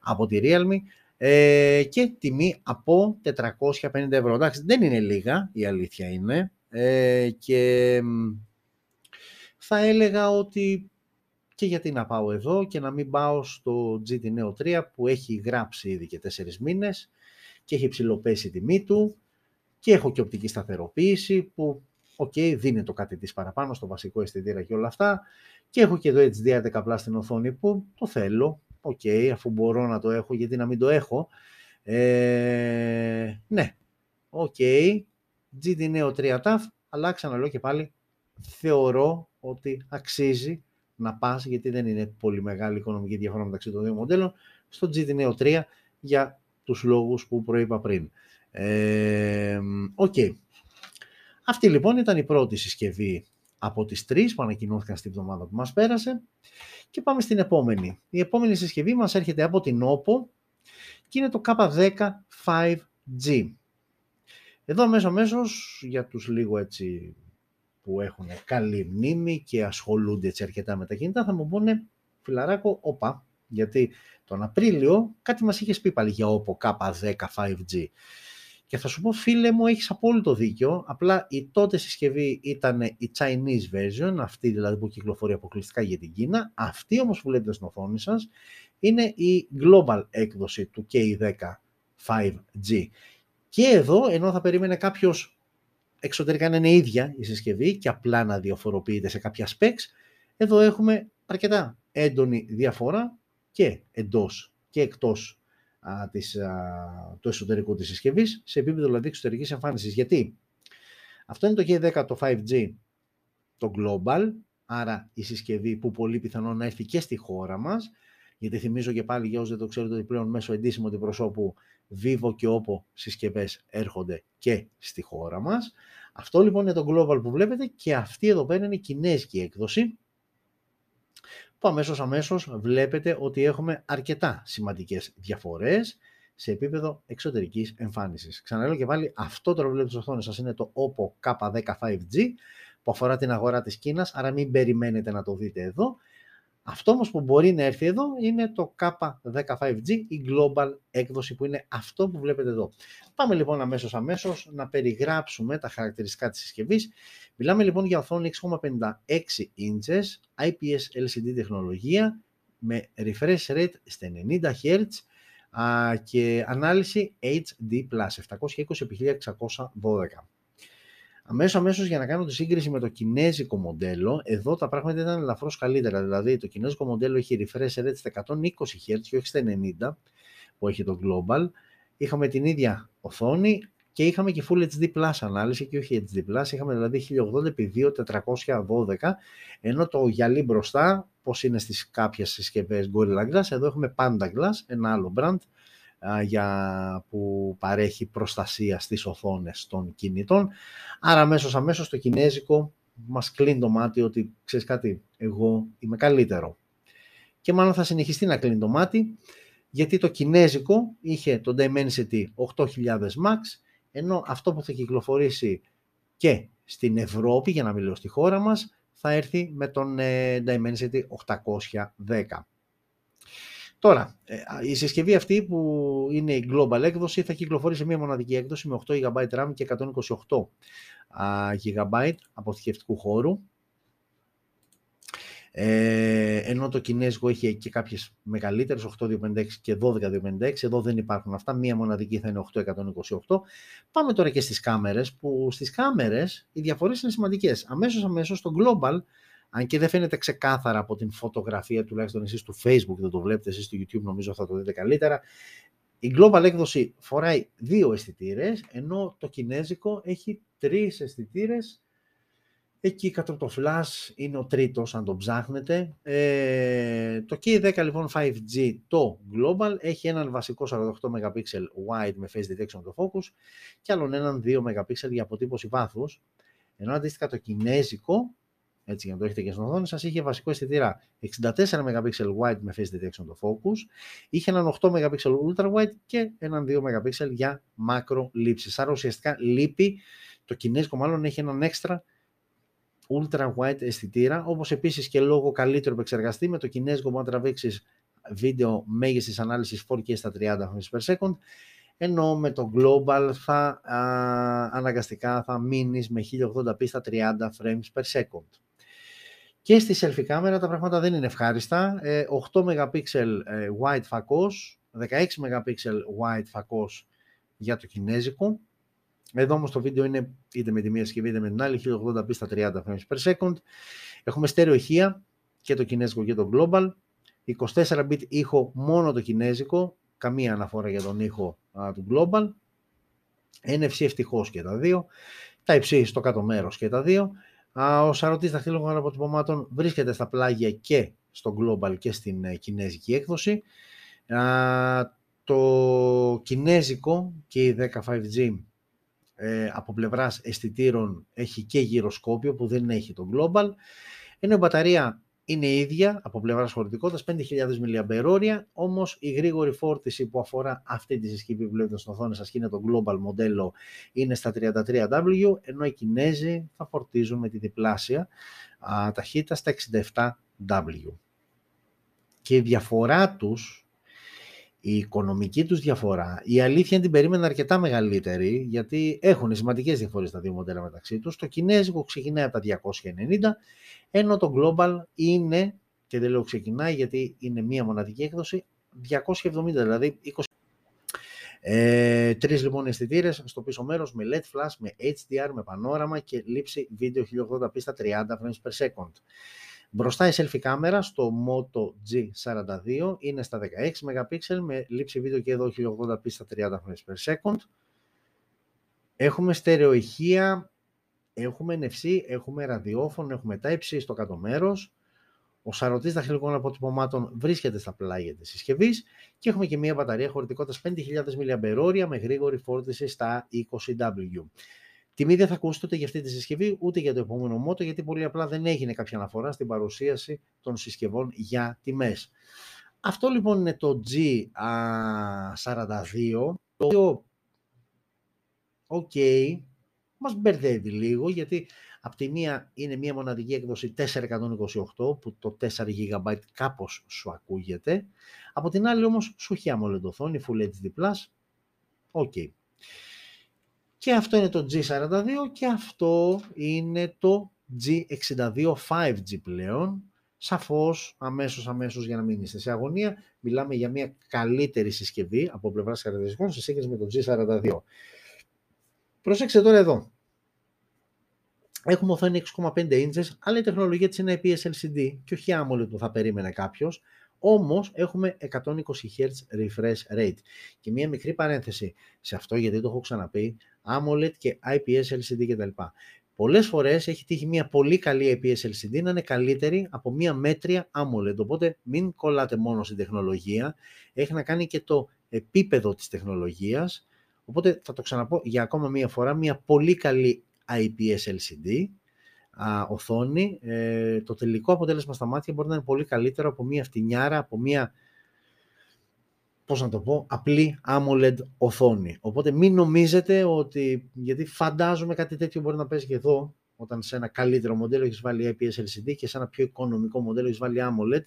από τη Realme ε, και τιμή από 450 ευρώ. Εντάξει, δεν είναι λίγα, η αλήθεια είναι. Ε, και θα έλεγα ότι και γιατί να πάω εδώ και να μην πάω στο GT Neo 3 που έχει γράψει ήδη και 4 μήνες και έχει ψιλοπέσει η τιμή του και έχω και οπτική σταθεροποίηση που OK, okay, δίνει το κάτι της παραπάνω στο βασικό αισθητήρα και όλα αυτά και έχω και εδώ HDR 10 στην οθόνη που το θέλω OK, okay, αφού μπορώ να το έχω, γιατί να μην το έχω. Ε, ναι, OK, okay. GT Neo 3 ταφ, αλλά ξαναλέω και πάλι, θεωρώ ότι αξίζει να πας, γιατί δεν είναι πολύ μεγάλη οικονομική διαφορά μεταξύ των δύο μοντέλων, στο GT Neo 3 για τους λόγους που προείπα πριν. Ε, OK. Okay. Αυτή λοιπόν ήταν η πρώτη συσκευή από τις τρεις που ανακοινώθηκαν στην εβδομάδα που μας πέρασε. Και πάμε στην επόμενη. Η επόμενη συσκευή μας έρχεται από την OPPO και είναι το K10 5G. Εδώ αμέσως αμέσως για τους λίγο έτσι που έχουν καλή μνήμη και ασχολούνται έτσι αρκετά με τα κινητά θα μου πούνε φιλαράκο, όπα, γιατί τον Απρίλιο κάτι μας είχες πει πάλι για OPPO K10 5G. Και θα σου πω φίλε μου έχεις απόλυτο δίκιο, απλά η τότε συσκευή ήταν η Chinese version, αυτή δηλαδή που κυκλοφορεί αποκλειστικά για την Κίνα, αυτή όμως που βλέπετε στην οθόνη σας είναι η global έκδοση του K10 5G. Και εδώ, ενώ θα περίμενε κάποιος εξωτερικά να είναι ίδια η συσκευή και απλά να διαφοροποιείται σε κάποια specs, εδώ έχουμε αρκετά έντονη διαφορά και εντός και εκτός α, της, του εσωτερικού της συσκευής, σε επίπεδο δηλαδή εξωτερικής εμφάνισης. Γιατί; Αυτό είναι το G10 το 5G, το Global, άρα η συσκευή που πολύ πιθανόν να έρθει και στη χώρα μας, γιατί θυμίζω και πάλι για όσοι δεν το ξέρετε ότι πλέον μέσω εντύσιμο αντιπροσώπου Vivo και Oppo συσκευές έρχονται και στη χώρα μας. Αυτό λοιπόν είναι το Global που βλέπετε και αυτή εδώ πέρα είναι η κινέζικη έκδοση που αμέσως αμέσως βλέπετε ότι έχουμε αρκετά σημαντικές διαφορές σε επίπεδο εξωτερικής εμφάνισης. Ξαναλέω και πάλι, αυτό το βλέπετε στις οθόνες σας είναι το Oppo K10 5G που αφορά την αγορά της Κίνας, άρα μην περιμένετε να το δείτε εδώ. Αυτό όμως που μπορεί να έρθει εδώ είναι το K15G, η Global έκδοση που είναι αυτό που βλέπετε εδώ. Πάμε λοιπόν αμέσως αμέσως να περιγράψουμε τα χαρακτηριστικά της συσκευής. Μιλάμε λοιπόν για οθόνη 6,56 inches, IPS LCD τεχνολογία με refresh rate στα 90 Hz και ανάλυση HD+, 720x1612. Αμέσως, αμέσως για να κάνω τη σύγκριση με το κινέζικο μοντέλο, εδώ τα πράγματα ήταν ελαφρώς καλύτερα. Δηλαδή το κινέζικο μοντέλο έχει refresh rate στα 120 Hz και όχι στα 90 που έχει το Global. Είχαμε την ίδια οθόνη και είχαμε και Full HD Plus ανάλυση και όχι HD Plus. Είχαμε δηλαδή 1080x2412 ενώ το γυαλί μπροστά, πώς είναι στις κάποιες συσκευές Gorilla Glass, εδώ έχουμε Panda Glass, ένα άλλο brand για, που παρέχει προστασία στις οθόνες των κινητών. Άρα αμέσως αμέσως το κινέζικο μας κλείνει το μάτι ότι ξέρεις κάτι, εγώ είμαι καλύτερο. Και μάλλον θα συνεχιστεί να κλείνει το μάτι γιατί το κινέζικο είχε το Dimensity 8000 Max ενώ αυτό που θα κυκλοφορήσει και στην Ευρώπη, για να μιλήσω στη χώρα μας, θα έρθει με τον ε, Dimensity 810. Τώρα, ε, η συσκευή αυτή που είναι η Global έκδοση θα κυκλοφορεί σε μια μοναδική έκδοση με 8 GB RAM και 128 GB αποθηκευτικού χώρου. Ε, ενώ το κινέζικο έχει και κάποιες μεγαλύτερες 8256 και 12256 εδώ δεν υπάρχουν αυτά, μία μοναδική θα είναι 8128 πάμε τώρα και στις κάμερες που στις κάμερες οι διαφορές είναι σημαντικές αμέσως αμέσως το Global αν και δεν φαίνεται ξεκάθαρα από την φωτογραφία τουλάχιστον εσείς του Facebook, δεν το βλέπετε εσείς στο YouTube νομίζω θα το δείτε καλύτερα. Η Global έκδοση φοράει δύο αισθητήρες, ενώ το κινέζικο έχει τρεις αισθητήρες. Εκεί κάτω το flash είναι ο τρίτος αν το ψάχνετε. Ε, το K10 λοιπόν 5G το Global έχει έναν βασικό 48 MP wide με face detection το focus και άλλον έναν 2 MP για αποτύπωση βάθους. Ενώ αντίστοιχα το κινέζικο έτσι για να το έχετε και στην οθόνη σας, είχε βασικό αισθητήρα 64 MP wide με face detection το focus, είχε έναν 8 MP ultra wide και έναν 2 MP για macro λήψεις. Άρα ουσιαστικά λείπει, το κινέζικο μάλλον έχει έναν έξτρα ultra wide αισθητήρα, όπως επίσης και λόγω καλύτερο επεξεργαστή με το κινέζικο που να τραβήξεις βίντεο μέγιστης ανάλυσης 4K στα 30 frames per second, ενώ με το Global θα α, αναγκαστικά θα μείνεις με 1080p στα 30 frames per second. Και στη selfie κάμερα τα πράγματα δεν είναι ευχάριστα. 8 MP wide φακός, 16 MP wide φακός για το κινέζικο. Εδώ όμως το βίντεο είναι είτε με τη μία συσκευή είτε με την άλλη, 1080p στα 30 frames per second. Έχουμε στέρεο ηχεία και το κινέζικο και το global. 24 bit ήχο μόνο το κινέζικο, καμία αναφορά για τον ήχο του global. NFC ευτυχώς και τα δύο. Τα υψί στο κάτω μέρος και τα δύο. Ο σαρωτής δαχτυλικών αποτυπωμάτων βρίσκεται στα πλάγια και στο Global και στην ε, κινέζικη έκδοση. Το κινέζικο και η 10 5G ε, από πλευράς αισθητήρων έχει και γυροσκόπιο που δεν έχει το Global. Ενώ η μπαταρία είναι ίδια από πλευράς χωρητικότητας 5.000 mAh, όμως η γρήγορη φόρτιση που αφορά αυτή τη συσκευή που βλέπετε στην οθόνη σας και είναι το global μοντέλο είναι στα 33W, ενώ οι Κινέζοι θα φορτίζουν με τη διπλάσια α, ταχύτητα στα 67W. Και η διαφορά τους η οικονομική τους διαφορά, η αλήθεια την περίμενα αρκετά μεγαλύτερη, γιατί έχουν σημαντικές διαφορές τα δύο μοντέλα μεταξύ τους. Το κινέζικο ξεκινάει από τα 290, ενώ το Global είναι, και δεν λέω ξεκινάει γιατί είναι μία μοναδική έκδοση, 270, δηλαδή 20 Ε, τρεις λοιπόν αισθητήρες στο πίσω μέρος με LED flash, με HDR, με πανόραμα και λήψη βίντεο 1080p στα 30 frames per second. Μπροστά η selfie κάμερα στο Moto G42 είναι στα 16 MP με λήψη βίντεο και εδώ 1080p στα 30 frames per second. Έχουμε στερεοηχεία, έχουμε NFC, έχουμε ραδιόφωνο, έχουμε Type-C στο κάτω μέρος. Ο σαρωτής δαχτυλικών αποτυπωμάτων βρίσκεται στα πλάγια της συσκευής και έχουμε και μια μπαταρία χωρητικότητας 5.000 mAh με γρήγορη φόρτιση στα 20W. Τιμή δεν θα ακούσετε ούτε για αυτή τη συσκευή ούτε για το επόμενο Moto γιατί πολύ απλά δεν έγινε κάποια αναφορά στην παρουσίαση των συσκευών για τιμές. Αυτό λοιπόν είναι το G42 το οποίο οκ, μας μπερδεύει λίγο γιατί από τη μία είναι μια μοναδική έκδοση 428 που το 4 GB κάπως σου ακούγεται. Από την άλλη όμως σου έχει AMOLED οθόνη Full HD+. Οκ. Και αυτό είναι το G42 και αυτό είναι το G62 5G πλέον. Σαφώς, αμέσως, αμέσως για να μην είστε σε αγωνία, μιλάμε για μια καλύτερη συσκευή από πλευράς χαρακτηριστικών σε σύγκριση με το G42. Προσέξτε τώρα εδώ. Έχουμε οθόνη 6,5 inches, αλλά η τεχνολογία της είναι IPS LCD και όχι AMOLED που θα περίμενε κάποιος. Όμως έχουμε 120 Hz refresh rate. Και μία μικρή παρένθεση σε αυτό γιατί το έχω ξαναπεί, AMOLED και IPS LCD κτλ. Πολλές φορές έχει τύχει μια πολύ καλή IPS LCD να είναι καλύτερη από μια μέτρια AMOLED. Οπότε μην κολλάτε μόνο στην τεχνολογία, έχει να κάνει και το επίπεδο της τεχνολογίας. Οπότε θα το ξαναπώ για ακόμα μία φορά, μια πολύ καλή IPS LCD α, οθόνη, ε, το τελικό αποτέλεσμα στα μάτια μπορεί να είναι πολύ καλύτερο από μια φτηνιάρα, από μια πώς να το πω, απλή AMOLED οθόνη. Οπότε μην νομίζετε ότι, γιατί φαντάζομαι κάτι τέτοιο μπορεί να παίζει και εδώ, όταν σε ένα καλύτερο μοντέλο έχεις βάλει IPS LCD και σε ένα πιο οικονομικό μοντέλο έχεις βάλει AMOLED.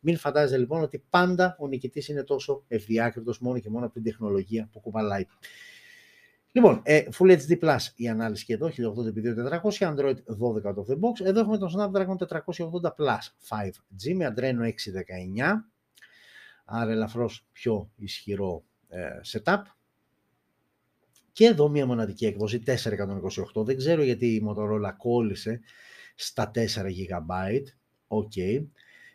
Μην φαντάζεστε λοιπόν ότι πάντα ο νικητής είναι τόσο ευδιάκριτος μόνο και μόνο από την τεχνολογία που κουβαλάει. Λοιπόν, ε, Full HD Plus η ανάλυση και εδώ, 1080x2400, Android 12 out of the box. Εδώ έχουμε τον Snapdragon 480 Plus 5G με Adreno 619, άρα ελαφρώς πιο ισχυρό ε, setup. Και εδώ μια μοναδική έκδοση 428, δεν ξέρω γιατί η Motorola κόλλησε στα 4 GB, ok.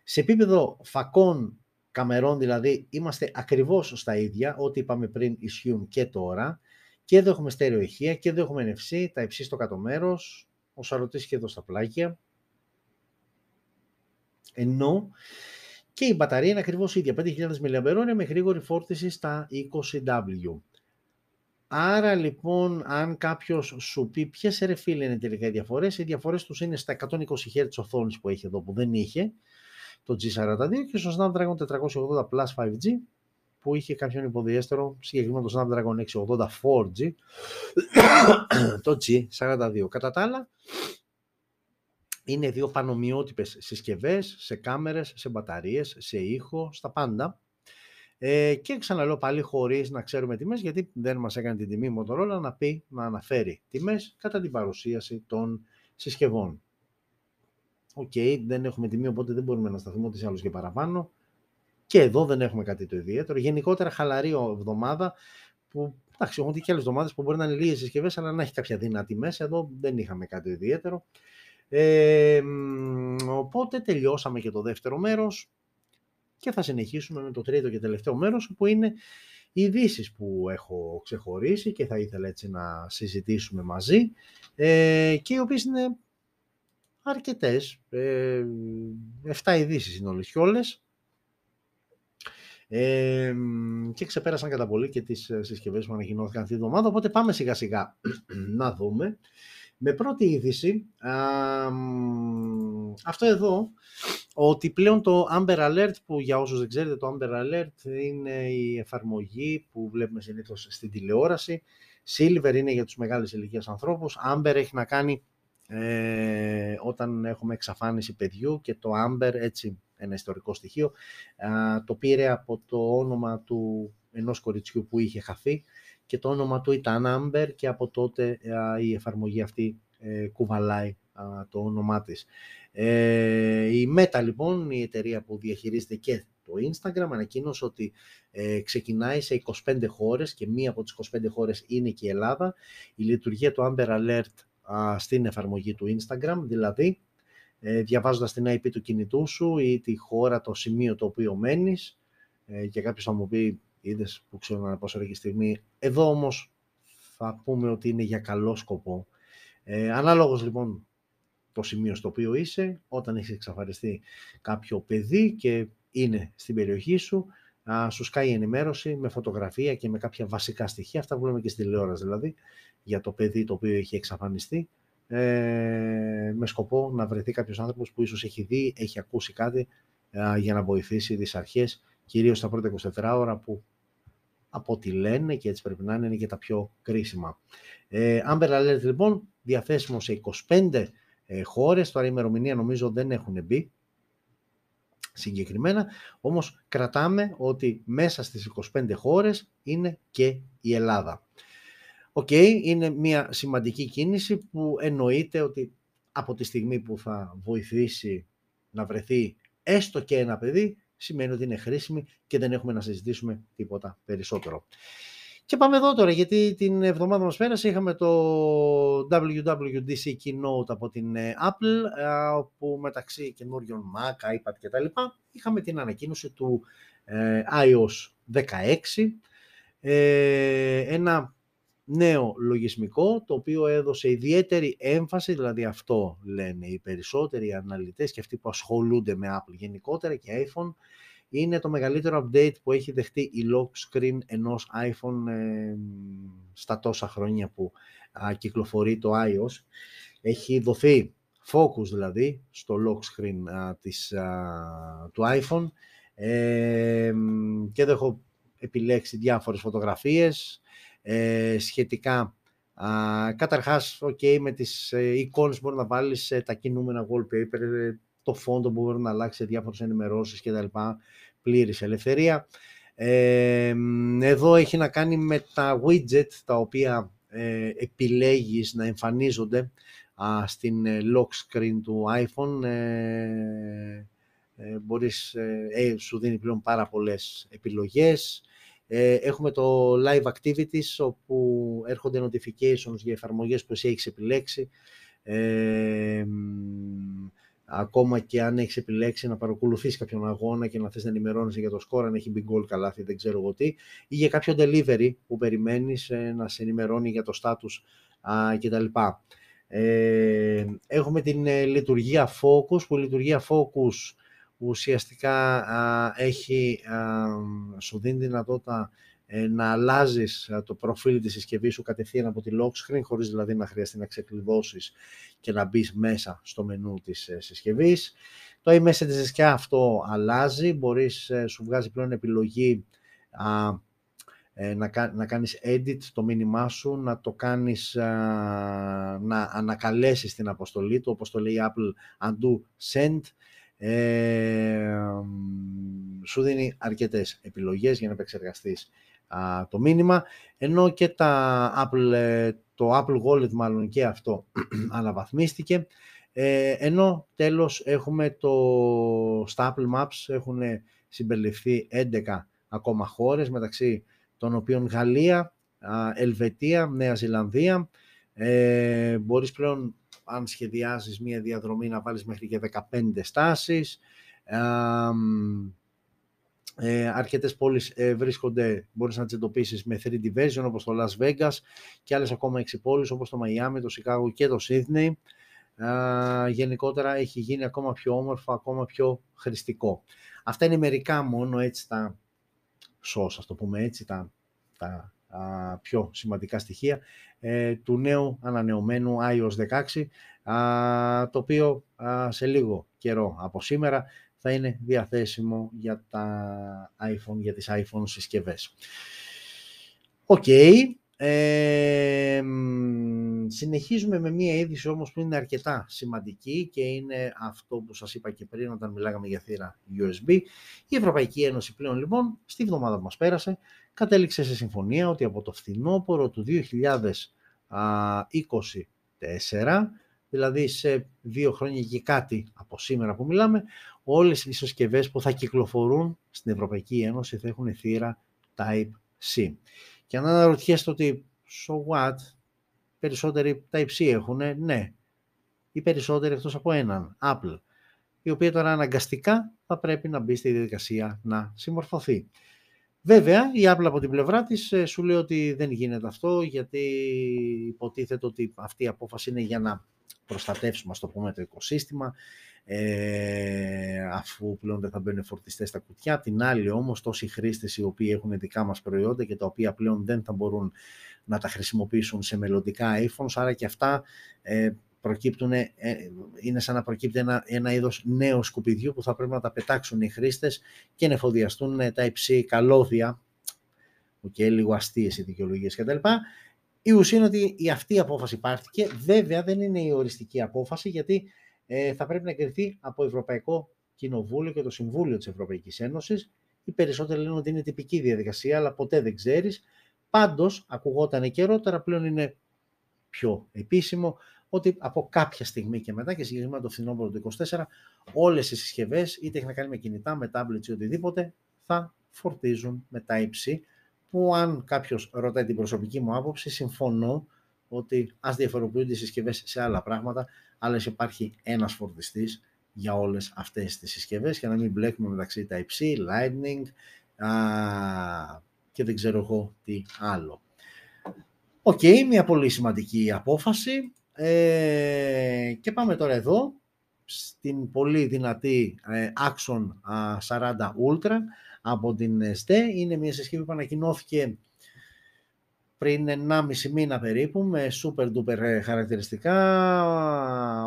Σε επίπεδο φακών καμερών δηλαδή είμαστε ακριβώς στα ίδια, ό,τι είπαμε πριν ισχύουν και τώρα. Και εδώ έχουμε στέρεο ηχεία και εδώ έχουμε NFC, τα υψί στο κάτω μέρος, ο σαρωτής και εδώ στα πλάγια. Ενώ και η μπαταρία είναι ακριβώς ίδια, 5.000 mAh με γρήγορη φόρτιση στα 20W. Άρα λοιπόν, αν κάποιος σου πει ποιες ρε φίλε είναι τελικά οι διαφορές, οι διαφορές τους είναι στα 120 Hz οθόνης που έχει εδώ που δεν είχε το G42 και στο Snapdragon 480 Plus 5G που είχε κάποιον υποδεέστερο, συγκεκριμένα το Snapdragon 680 4G, το G42. Κατά τα άλλα, είναι δύο πανομοιότυπες συσκευές σε κάμερες, σε μπαταρίες, σε ήχο, στα πάντα. Ε, και ξαναλέω πάλι χωρίς να ξέρουμε τιμές, γιατί δεν μας έκανε την τιμή η Motorola να πει, να αναφέρει τιμές κατά την παρουσίαση των συσκευών. OK, okay, δεν έχουμε τιμή, οπότε δεν μπορούμε να σταθούμε ό,τι άλλος και παραπάνω. Και εδώ δεν έχουμε κάτι το ιδιαίτερο. Γενικότερα χαλαρή εβδομάδα που εντάξει, έχουν και άλλες εβδομάδες που μπορεί να είναι λίγες συσκευές, αλλά να έχει κάποια δύνατη μέσα. Εδώ δεν είχαμε κάτι ιδιαίτερο. Ε, οπότε τελειώσαμε και το δεύτερο μέρος και θα συνεχίσουμε με το τρίτο και τελευταίο μέρος που είναι οι ειδήσεις που έχω ξεχωρίσει και θα ήθελα έτσι να συζητήσουμε μαζί ε, και οι οποίες είναι αρκετές, ε, 7 ειδήσεις είναι όλες και όλες ε, και ξεπέρασαν κατά πολύ και τις ε, συσκευές που ανακοινώθηκαν αυτή τη εβδομάδα, οπότε πάμε σιγά σιγά να δούμε. Με πρώτη είδηση, α, αυτό εδώ, ότι πλέον το Amber Alert, που για όσους δεν ξέρετε το Amber Alert είναι η εφαρμογή που βλέπουμε συνήθως στην τηλεόραση, Silver είναι για τους μεγάλες ηλικίας ανθρώπους, Amber έχει να κάνει ε, όταν έχουμε εξαφάνιση παιδιού και το Amber έτσι ένα ιστορικό στοιχείο, το πήρε από το όνομα του ενός κοριτσιού που είχε χαθεί και το όνομα του ήταν Amber και από τότε η εφαρμογή αυτή ε, κουβαλάει το όνομά της. Ε, η Meta λοιπόν, η εταιρεία που διαχειρίζεται και το Instagram, ανακοίνωσε ότι ε, ξεκινάει σε 25 χώρες και μία από τις 25 χώρες είναι και η Ελλάδα. Η λειτουργία του Amber Alert στην εφαρμογή του Instagram, δηλαδή ε, διαβάζοντας την IP του κινητού σου ή τη χώρα, το σημείο το οποίο μένεις ε, και κάποιος θα μου πει είδες που ξέρω να πόσο ώρα στιγμή. Εδώ όμως θα πούμε ότι είναι για καλό σκοπό. Ε, ανάλογος λοιπόν το σημείο στο οποίο είσαι, όταν έχεις εξαφανιστεί κάποιο παιδί και είναι στην περιοχή σου, α, σου σκάει η ενημέρωση με φωτογραφία και με κάποια βασικά στοιχεία, αυτά που λέμε και στη τηλεόραση δηλαδή, για το παιδί το οποίο έχει εξαφανιστεί, ε, με σκοπό να βρεθεί κάποιος άνθρωπος που ίσως έχει δει, έχει ακούσει κάτι για να βοηθήσει τις αρχές, κυρίως τα πρώτα 24 ώρα που από ό,τι λένε και έτσι πρέπει να είναι, είναι και τα πιο κρίσιμα. Ε, Amber Alert λοιπόν διαθέσιμο σε 25 ε, χώρες, τώρα η ημερομηνία νομίζω δεν έχουν μπει συγκεκριμένα, όμως κρατάμε ότι μέσα στις 25 χώρες είναι και η Ελλάδα. Οκ, είναι μια σημαντική κίνηση που εννοείται ότι από τη στιγμή που θα βοηθήσει να βρεθεί έστω και ένα παιδί, σημαίνει ότι είναι χρήσιμη και δεν έχουμε να συζητήσουμε τίποτα περισσότερο. Και πάμε εδώ τώρα, γιατί την εβδομάδα που μας πέρασε είχαμε το WWDC Keynote από την ε, Apple, όπου μεταξύ καινούριων Mac, iPad κτλ. είχαμε την ανακοίνωση του ε, iOS 16, ε, ένα νέο λογισμικό, το οποίο έδωσε ιδιαίτερη έμφαση, δηλαδή αυτό λένε οι περισσότεροι αναλυτές και αυτοί που ασχολούνται με Apple γενικότερα και iPhone, είναι το μεγαλύτερο update που έχει δεχτεί η lock screen ενός iPhone ε, στα τόσα χρόνια που α, κυκλοφορεί το iOS. Έχει δοθεί focus δηλαδή στο lock screen της, του iPhone ε, και εδώ έχω επιλέξει διάφορες φωτογραφίες ε, σχετικά Α, καταρχάς, ok, με τις ε, εικόνες μπορεί να βάλεις ε, τα κινούμενα wallpaper, ε, το φόντο που μπορεί να αλλάξει σε διάφορες ενημερώσεις κτλ. Πλήρης ελευθερία. Ε, εδώ έχει να κάνει με τα widget τα οποία ε, επιλέγεις να εμφανίζονται α, στην ε, lock screen του iPhone. Ε, ε, μπορείς, ε, σου δίνει πλέον πάρα πολλές επιλογές. Έχουμε το Live Activities όπου έρχονται notifications για εφαρμογές που εσύ έχεις επιλέξει ακόμα και αν έχεις επιλέξει να παρακολουθείς κάποιον αγώνα και να θες να ενημερώνεσαι για το σκορ, αν έχει big goal καλάθι, δεν ξέρω εγώ τι, ή για κάποιο delivery που περιμένεις ε, να σε ενημερώνει για το status α, κτλ. Ε, έχουμε την ε, λειτουργία Focus, που η λειτουργία Focus ουσιαστικά α, έχει, α, σου δίνει δυνατότητα ε, να αλλάζεις ε, το προφίλ της συσκευής σου κατευθείαν από τη lock screen, χωρίς δηλαδή να χρειαστεί να ξεκλειδώσεις και να μπεις μέσα στο μενού της ε, συσκευής. Το iMessage και αυτό αλλάζει, μπορείς, σου βγάζει πλέον επιλογή α, να, να κάνεις edit το μήνυμά σου, να το κάνεις, να ανακαλέσεις την αποστολή του, όπως το λέει η Apple Undo Send, ε, σου δίνει αρκετές επιλογές για να επεξεργαστείς το μήνυμα, ενώ και τα Apple, ε, το Apple Wallet μάλλον και αυτό αναβαθμίστηκε, ε, ενώ τέλος έχουμε το, στα Apple Maps έχουν συμπεριληφθεί 11 ακόμα χώρες, μεταξύ των οποίων Γαλλία, Ελβετία, Νέα Ζηλανδία. Ε, μπορείς πλέον, αν σχεδιάζεις μία διαδρομή, να βάλεις μέχρι και 15 στάσεις. Ε, αρκετές πόλεις ε, βρίσκονται, μπορείς να τις εντοπίσεις με 3D version όπως το Las Vegas και άλλες ακόμα 6 πόλεις όπως το Miami, το Chicago και το Sydney. Ε, γενικότερα έχει γίνει ακόμα πιο όμορφο, ακόμα πιο χρηστικό. Αυτά είναι μερικά μόνο έτσι τα σως, ας το πούμε έτσι, τα, τα πιο σημαντικά στοιχεία ε, του νέου ανανεωμένου iOS 16, το οποίο σε λίγο καιρό από σήμερα θα είναι διαθέσιμο για τα iPhone, για τις iPhone συσκευές. Οκ. συνεχίζουμε με μία είδηση όμως που είναι αρκετά σημαντική και είναι αυτό που σας είπα και πριν όταν μιλάγαμε για θύρα USB. Η Ευρωπαϊκή Ένωση πλέον λοιπόν, στη βδομάδα που μας πέρασε, κατέληξε σε συμφωνία ότι από το φθινόπωρο του 2024 δηλαδή σε δύο χρόνια και κάτι από σήμερα που μιλάμε, όλες οι συσκευές που θα κυκλοφορούν στην Ευρωπαϊκή Ένωση θα έχουν θύρα Type-C. Και αν αναρωτιέστε ότι, so what, περισσότεροι Type-C έχουν, ναι, οι περισσότεροι εκτός από έναν, Apple, η οποία τώρα αναγκαστικά θα πρέπει να μπει στη διαδικασία να συμμορφωθεί. Βέβαια, η Apple από την πλευρά της ε, σου λέει ότι δεν γίνεται αυτό, γιατί υποτίθεται ότι αυτή η απόφαση είναι για να προστατεύσουμε, ας το πούμε, το οικοσύστημα, ε, αφού πλέον δεν θα μπαίνουν φορτιστές στα κουτιά. Την άλλη όμως, τόσοι χρήστες οι οποίοι έχουν δικά μας προϊόντα και τα οποία πλέον δεν θα μπορούν να τα χρησιμοποιήσουν σε μελλοντικά iPhones, άρα και αυτά ε, προκύπτουν, ε, είναι σαν να προκύπτει ένα, ένα είδος νέου σκουπιδιού που θα πρέπει να τα πετάξουν οι χρήστες και να εφοδιαστούν τα υψή καλώδια, και λίγο αστείες οι δικαιολογίες κτλ. Η ουσία είναι ότι η αυτή η απόφαση πάρθηκε. Βέβαια δεν είναι η οριστική απόφαση γιατί ε, θα πρέπει να εγκριθεί από Ευρωπαϊκό Κοινοβούλιο και το Συμβούλιο της Ευρωπαϊκής Ένωσης. Οι περισσότεροι λένε ότι είναι τυπική διαδικασία, αλλά ποτέ δεν ξέρεις. Πάντως, ακουγόταν καιρότερα, πλέον είναι πιο επίσημο, ότι από κάποια στιγμή και μετά και συγκεκριμένα το φθινόπωρο του 24 όλες οι συσκευές είτε έχει να κάνει με κινητά, με tablets ή οτιδήποτε θα φορτίζουν με Type-C που αν κάποιος ρωτάει την προσωπική μου άποψη συμφωνώ ότι ας διαφοροποιούνται οι συσκευές σε άλλα πράγματα αλλά υπάρχει ένας φορτιστής για όλες αυτές τις συσκευές και να μην μπλέκουμε μεταξύ Type-C, Lightning α, και δεν ξέρω εγώ τι άλλο. OK, okay, μια πολύ σημαντική απόφαση. Ε, και πάμε τώρα εδώ στην πολύ δυνατή ε, Axon 40 Ultra από την ZTE. Είναι μια συσκευή που ανακοινώθηκε πριν 1,5 μήνα περίπου με super duper ε, χαρακτηριστικά,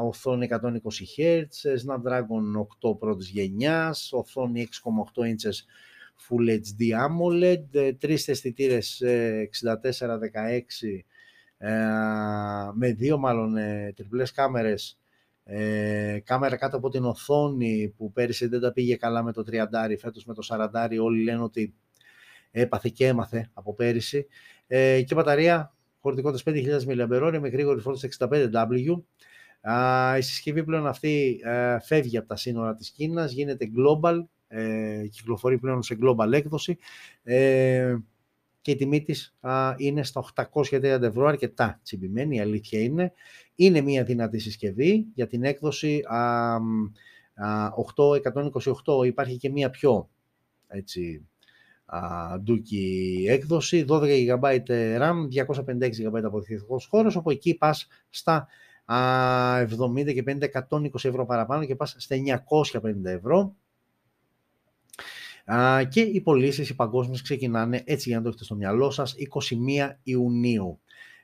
οθόνη 120 Hz, Snapdragon 8 πρώτης γενιάς, οθόνη 6,8 inches Full HD AMOLED, τρεις αισθητήρες 64-16 ε, με δύο μάλλον ε, τριπλές κάμερες, ε, κάμερα κάτω από την οθόνη που πέρυσι δεν τα πήγε καλά με το 30, φέτος με το 40, όλοι λένε ότι έπαθε και έμαθε από πέρυσι ε, και μπαταρία χωρητικότητας 5.000 mAh με γρήγορη φόρτιση 65W. η συσκευή πλέον αυτή ε, φεύγει από τα σύνορα της Κίνας, γίνεται global, ε, κυκλοφορεί πλέον σε global έκδοση. Ε, και η τιμή της α, είναι στα 830 ευρώ, αρκετά τσιμπημένη, η αλήθεια είναι. Είναι μια δυνατή συσκευή για την έκδοση α, α, 828, υπάρχει και μια πιο έτσι, α, ντούκι έκδοση, 12 GB RAM, 256 GB αποθηκευτικός χώρος, όπου εκεί πας στα α, 70 και 50, 120 ευρώ παραπάνω και πας στα 950 ευρώ και οι πωλήσεις οι παγκόσμιες ξεκινάνε, έτσι για να το έχετε στο μυαλό σας, 21 Ιουνίου.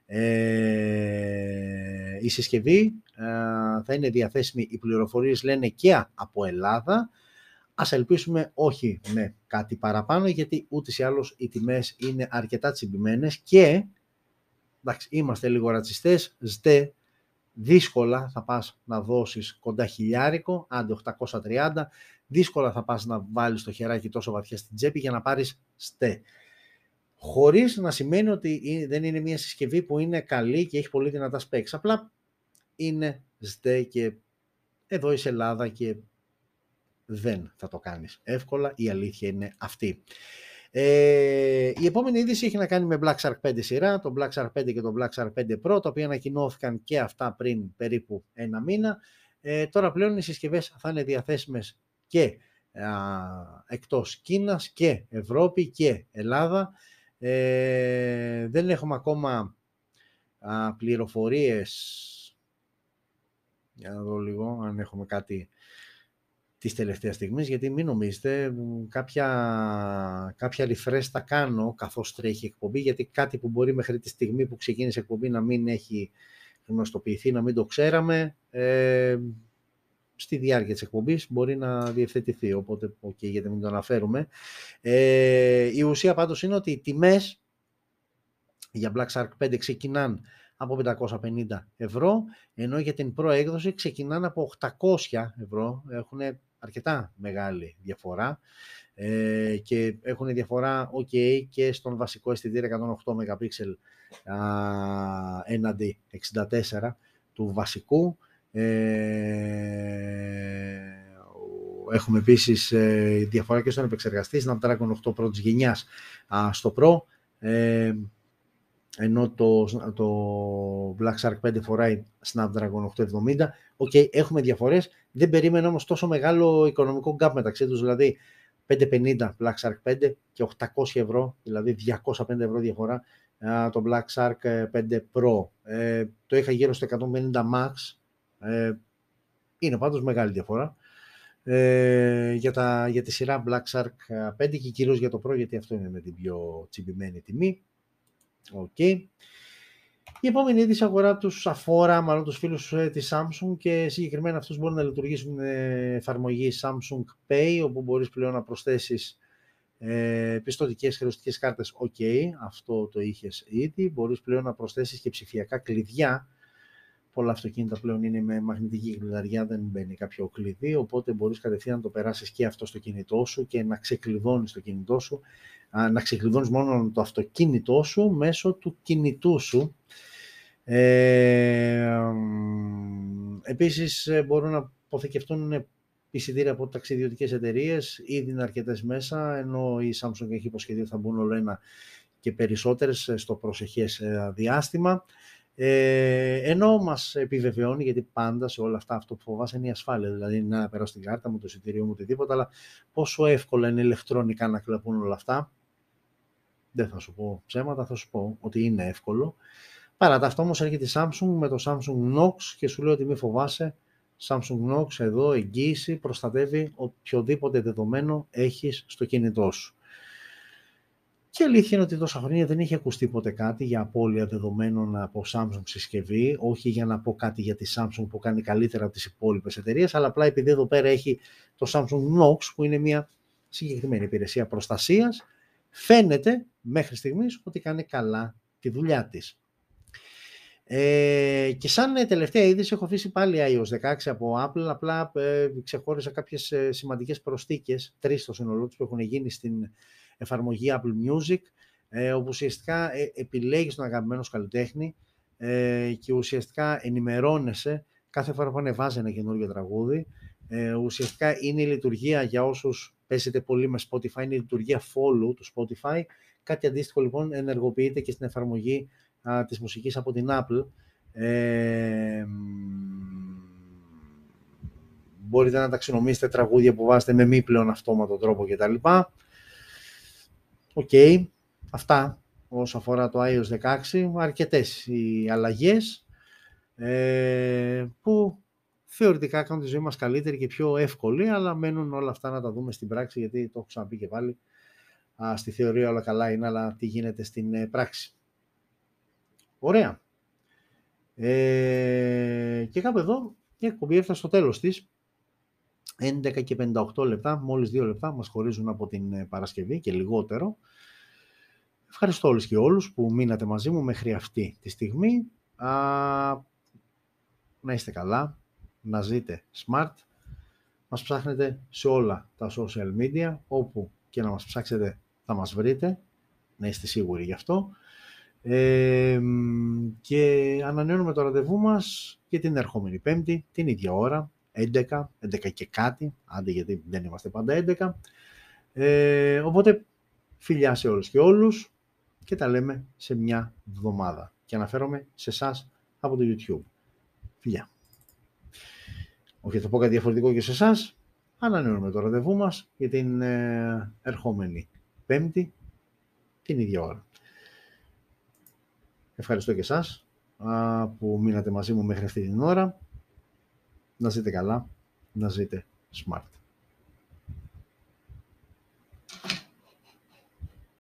Ε, η συσκευή θα είναι διαθέσιμη, οι πληροφορίες λένε και από Ελλάδα. Ας ελπίσουμε όχι με κάτι παραπάνω, γιατί ούτε ή άλλως οι τιμές είναι αρκετά τσιμπημένες και, εντάξει, είμαστε λίγο ρατσιστές, ζτε δύσκολα θα πας να δώσεις κοντά χιλιάρικο, άντε 830, δύσκολα θα πας να βάλεις το χεράκι τόσο βαθιά στην τσέπη για να πάρεις στε. Χωρίς να σημαίνει ότι δεν είναι μια συσκευή που είναι καλή και έχει πολύ δυνατά specs. Απλά είναι στε και εδώ είσαι Ελλάδα και δεν θα το κάνεις εύκολα. Η αλήθεια είναι αυτή. Ε, η επόμενη είδηση έχει να κάνει με Black Shark 5 σειρά, το Black Shark 5 και το Black Shark 5 Pro, τα οποία ανακοινώθηκαν και αυτά πριν περίπου ένα μήνα. Ε, τώρα πλέον οι συσκευές θα είναι διαθέσιμες και α, εκτός Κίνας και Ευρώπη και Ελλάδα. Ε, δεν έχουμε ακόμα α, πληροφορίες, για να δω λίγο αν έχουμε κάτι της τελευταίας στιγμής, γιατί μην νομίζετε, κάποια, κάποια refresh θα κάνω καθώς τρέχει η εκπομπή, γιατί κάτι που μπορεί μέχρι τη στιγμή που ξεκίνησε η εκπομπή να μην έχει γνωστοποιηθεί, να μην το ξέραμε, ε, στη διάρκεια της εκπομπής μπορεί να διευθετηθεί, οπότε okay, γιατί μην το αναφέρουμε. Ε, η ουσία πάντως είναι ότι οι τιμές για Black Shark 5 ξεκινάνε από 550 ευρώ, ενώ για την προέκδοση ξεκινάνε από 800 ευρώ. Έχουν αρκετά μεγάλη διαφορά ε, και έχουν διαφορά ok και στον βασικό αισθητήρα 108 MP έναντι 64 του βασικού έχουμε επίσης ε, διαφορά και στον επεξεργαστή Snapdragon 8 πρώτης γενιάς στο Pro ενώ το, το Black Shark 5 φοράει Snapdragon 870. OK, okay, έχουμε διαφορές. Δεν περίμενα όμως τόσο μεγάλο οικονομικό gap μεταξύ τους, δηλαδή 550 Black Shark 5 και 800 ευρώ, δηλαδή 205 ευρώ διαφορά το Black Shark 5 Pro. Ε, το είχα γύρω στο 150 max. Ε, είναι πάντως μεγάλη διαφορά. Ε, για, τα, για τη σειρά Black Shark 5 και κυρίως για το Pro, γιατί αυτό είναι με την πιο τσιμπημένη τιμή. Okay. Η επόμενη είδηση αφορά τους αφορά μάλλον τους φίλους ε, της Samsung και συγκεκριμένα αυτούς μπορούν να λειτουργήσουν ε, εφαρμογή Samsung Pay όπου μπορείς πλέον να προσθέσεις ε, πιστοτικές χρεωστικές κάρτες OK, αυτό το είχες ήδη. Μπορείς πλέον να προσθέσεις και ψηφιακά κλειδιά. Πολλά αυτοκίνητα πλέον είναι με μαγνητική κλειδαριά, δεν μπαίνει κάποιο κλειδί, οπότε μπορείς κατευθείαν να το περάσεις και αυτό στο κινητό σου και να ξεκλειδώνεις το κινητό σου να ξεκλειδώνεις μόνο το αυτοκίνητό σου μέσω του κινητού σου. Ε, επίσης ε, μπορούν να αποθηκευτούν εισιτήρια από ταξιδιωτικές εταιρείες, ήδη είναι αρκετές μέσα, ενώ η Samsung έχει υποσχεθεί ότι θα μπουν όλο ένα και περισσότερες ε, στο προσεχές ε, διάστημα. Ε, ενώ μας επιβεβαιώνει, γιατί πάντα σε όλα αυτά αυτό που φοβάσαι είναι η ασφάλεια, δηλαδή να περάσω την κάρτα μου, το εισιτήριο μου, οτιδήποτε, αλλά πόσο εύκολα είναι ηλεκτρονικά να κλαπούν όλα αυτά δεν θα σου πω ψέματα, θα σου πω ότι είναι εύκολο. Παρά τα αυτό όμως έρχεται η Samsung με το Samsung Knox και σου λέει ότι μη φοβάσαι, Samsung Knox εδώ εγγύηση προστατεύει οποιοδήποτε δεδομένο έχεις στο κινητό σου. Και αλήθεια είναι ότι τόσα χρόνια δεν είχε ακουστεί ποτέ κάτι για απώλεια δεδομένων από Samsung συσκευή, όχι για να πω κάτι για τη Samsung που κάνει καλύτερα από τις υπόλοιπες εταιρείες, αλλά απλά επειδή εδώ πέρα έχει το Samsung Knox που είναι μια συγκεκριμένη υπηρεσία προστασίας φαίνεται μέχρι στιγμής ότι κάνει καλά τη δουλειά της. Ε, και σαν τελευταία είδηση έχω αφήσει πάλι iOS 16 από Apple, απλά ε, ξεχώρισα κάποιες ε, σημαντικές προσθήκες, τρεις στο σύνολό που έχουν γίνει στην εφαρμογή Apple Music, ε, όπου ουσιαστικά ε, επιλέγεις τον αγαπημένο καλλιτέχνη ε, και ουσιαστικά ενημερώνεσαι κάθε φορά που ανεβάζει ένα καινούργιο τραγούδι. Ε, ουσιαστικά είναι η λειτουργία για όσους παίζετε πολύ με Spotify, είναι η λειτουργία follow του Spotify. Κάτι αντίστοιχο λοιπόν ενεργοποιείται και στην εφαρμογή α, της μουσικής από την Apple. Ε, μπορείτε να ταξινομήσετε τραγούδια που βάζετε με μη πλέον αυτόματο τρόπο κτλ. OK, okay. αυτά όσο αφορά το iOS 16, αρκετές οι αλλαγές ε, που θεωρητικά κάνουν τη ζωή μας καλύτερη και πιο εύκολη, αλλά μένουν όλα αυτά να τα δούμε στην πράξη, γιατί το έχω ξαναπεί και πάλι, α, στη θεωρία όλα καλά είναι, αλλά τι γίνεται στην ε, πράξη. Ωραία. Ε, και κάπου εδώ η εκπομπή έφτασε στο τέλος της. 11 και 58 λεπτά, μόλις 2 λεπτά μας χωρίζουν από την ε, Παρασκευή και λιγότερο. Ευχαριστώ όλους και όλους που μείνατε μαζί μου μέχρι αυτή τη στιγμή. Α, να είστε καλά, να ζείτε smart. Μας ψάχνετε σε όλα τα social media, όπου και να μας ψάξετε θα μας βρείτε, να είστε σίγουροι γι' αυτό. Ε, και ανανεώνουμε το ραντεβού μας και την ερχόμενη πέμπτη, την ίδια ώρα, 11, 11 και κάτι, άντε γιατί δεν είμαστε πάντα 11. Ε, οπότε, φιλιά σε όλους και όλους και τα λέμε σε μια εβδομάδα. Και αναφέρομαι σε εσάς από το YouTube. Φιλιά. Όχι, θα πω κάτι διαφορετικό και σε εσάς. Ανανεώνουμε το ραντεβού μας για την ε, ερχόμενη Πέμπτη, την ίδια ώρα. Ευχαριστώ και εσάς που μείνατε μαζί μου μέχρι αυτή την ώρα. Να ζείτε καλά, να ζείτε smart.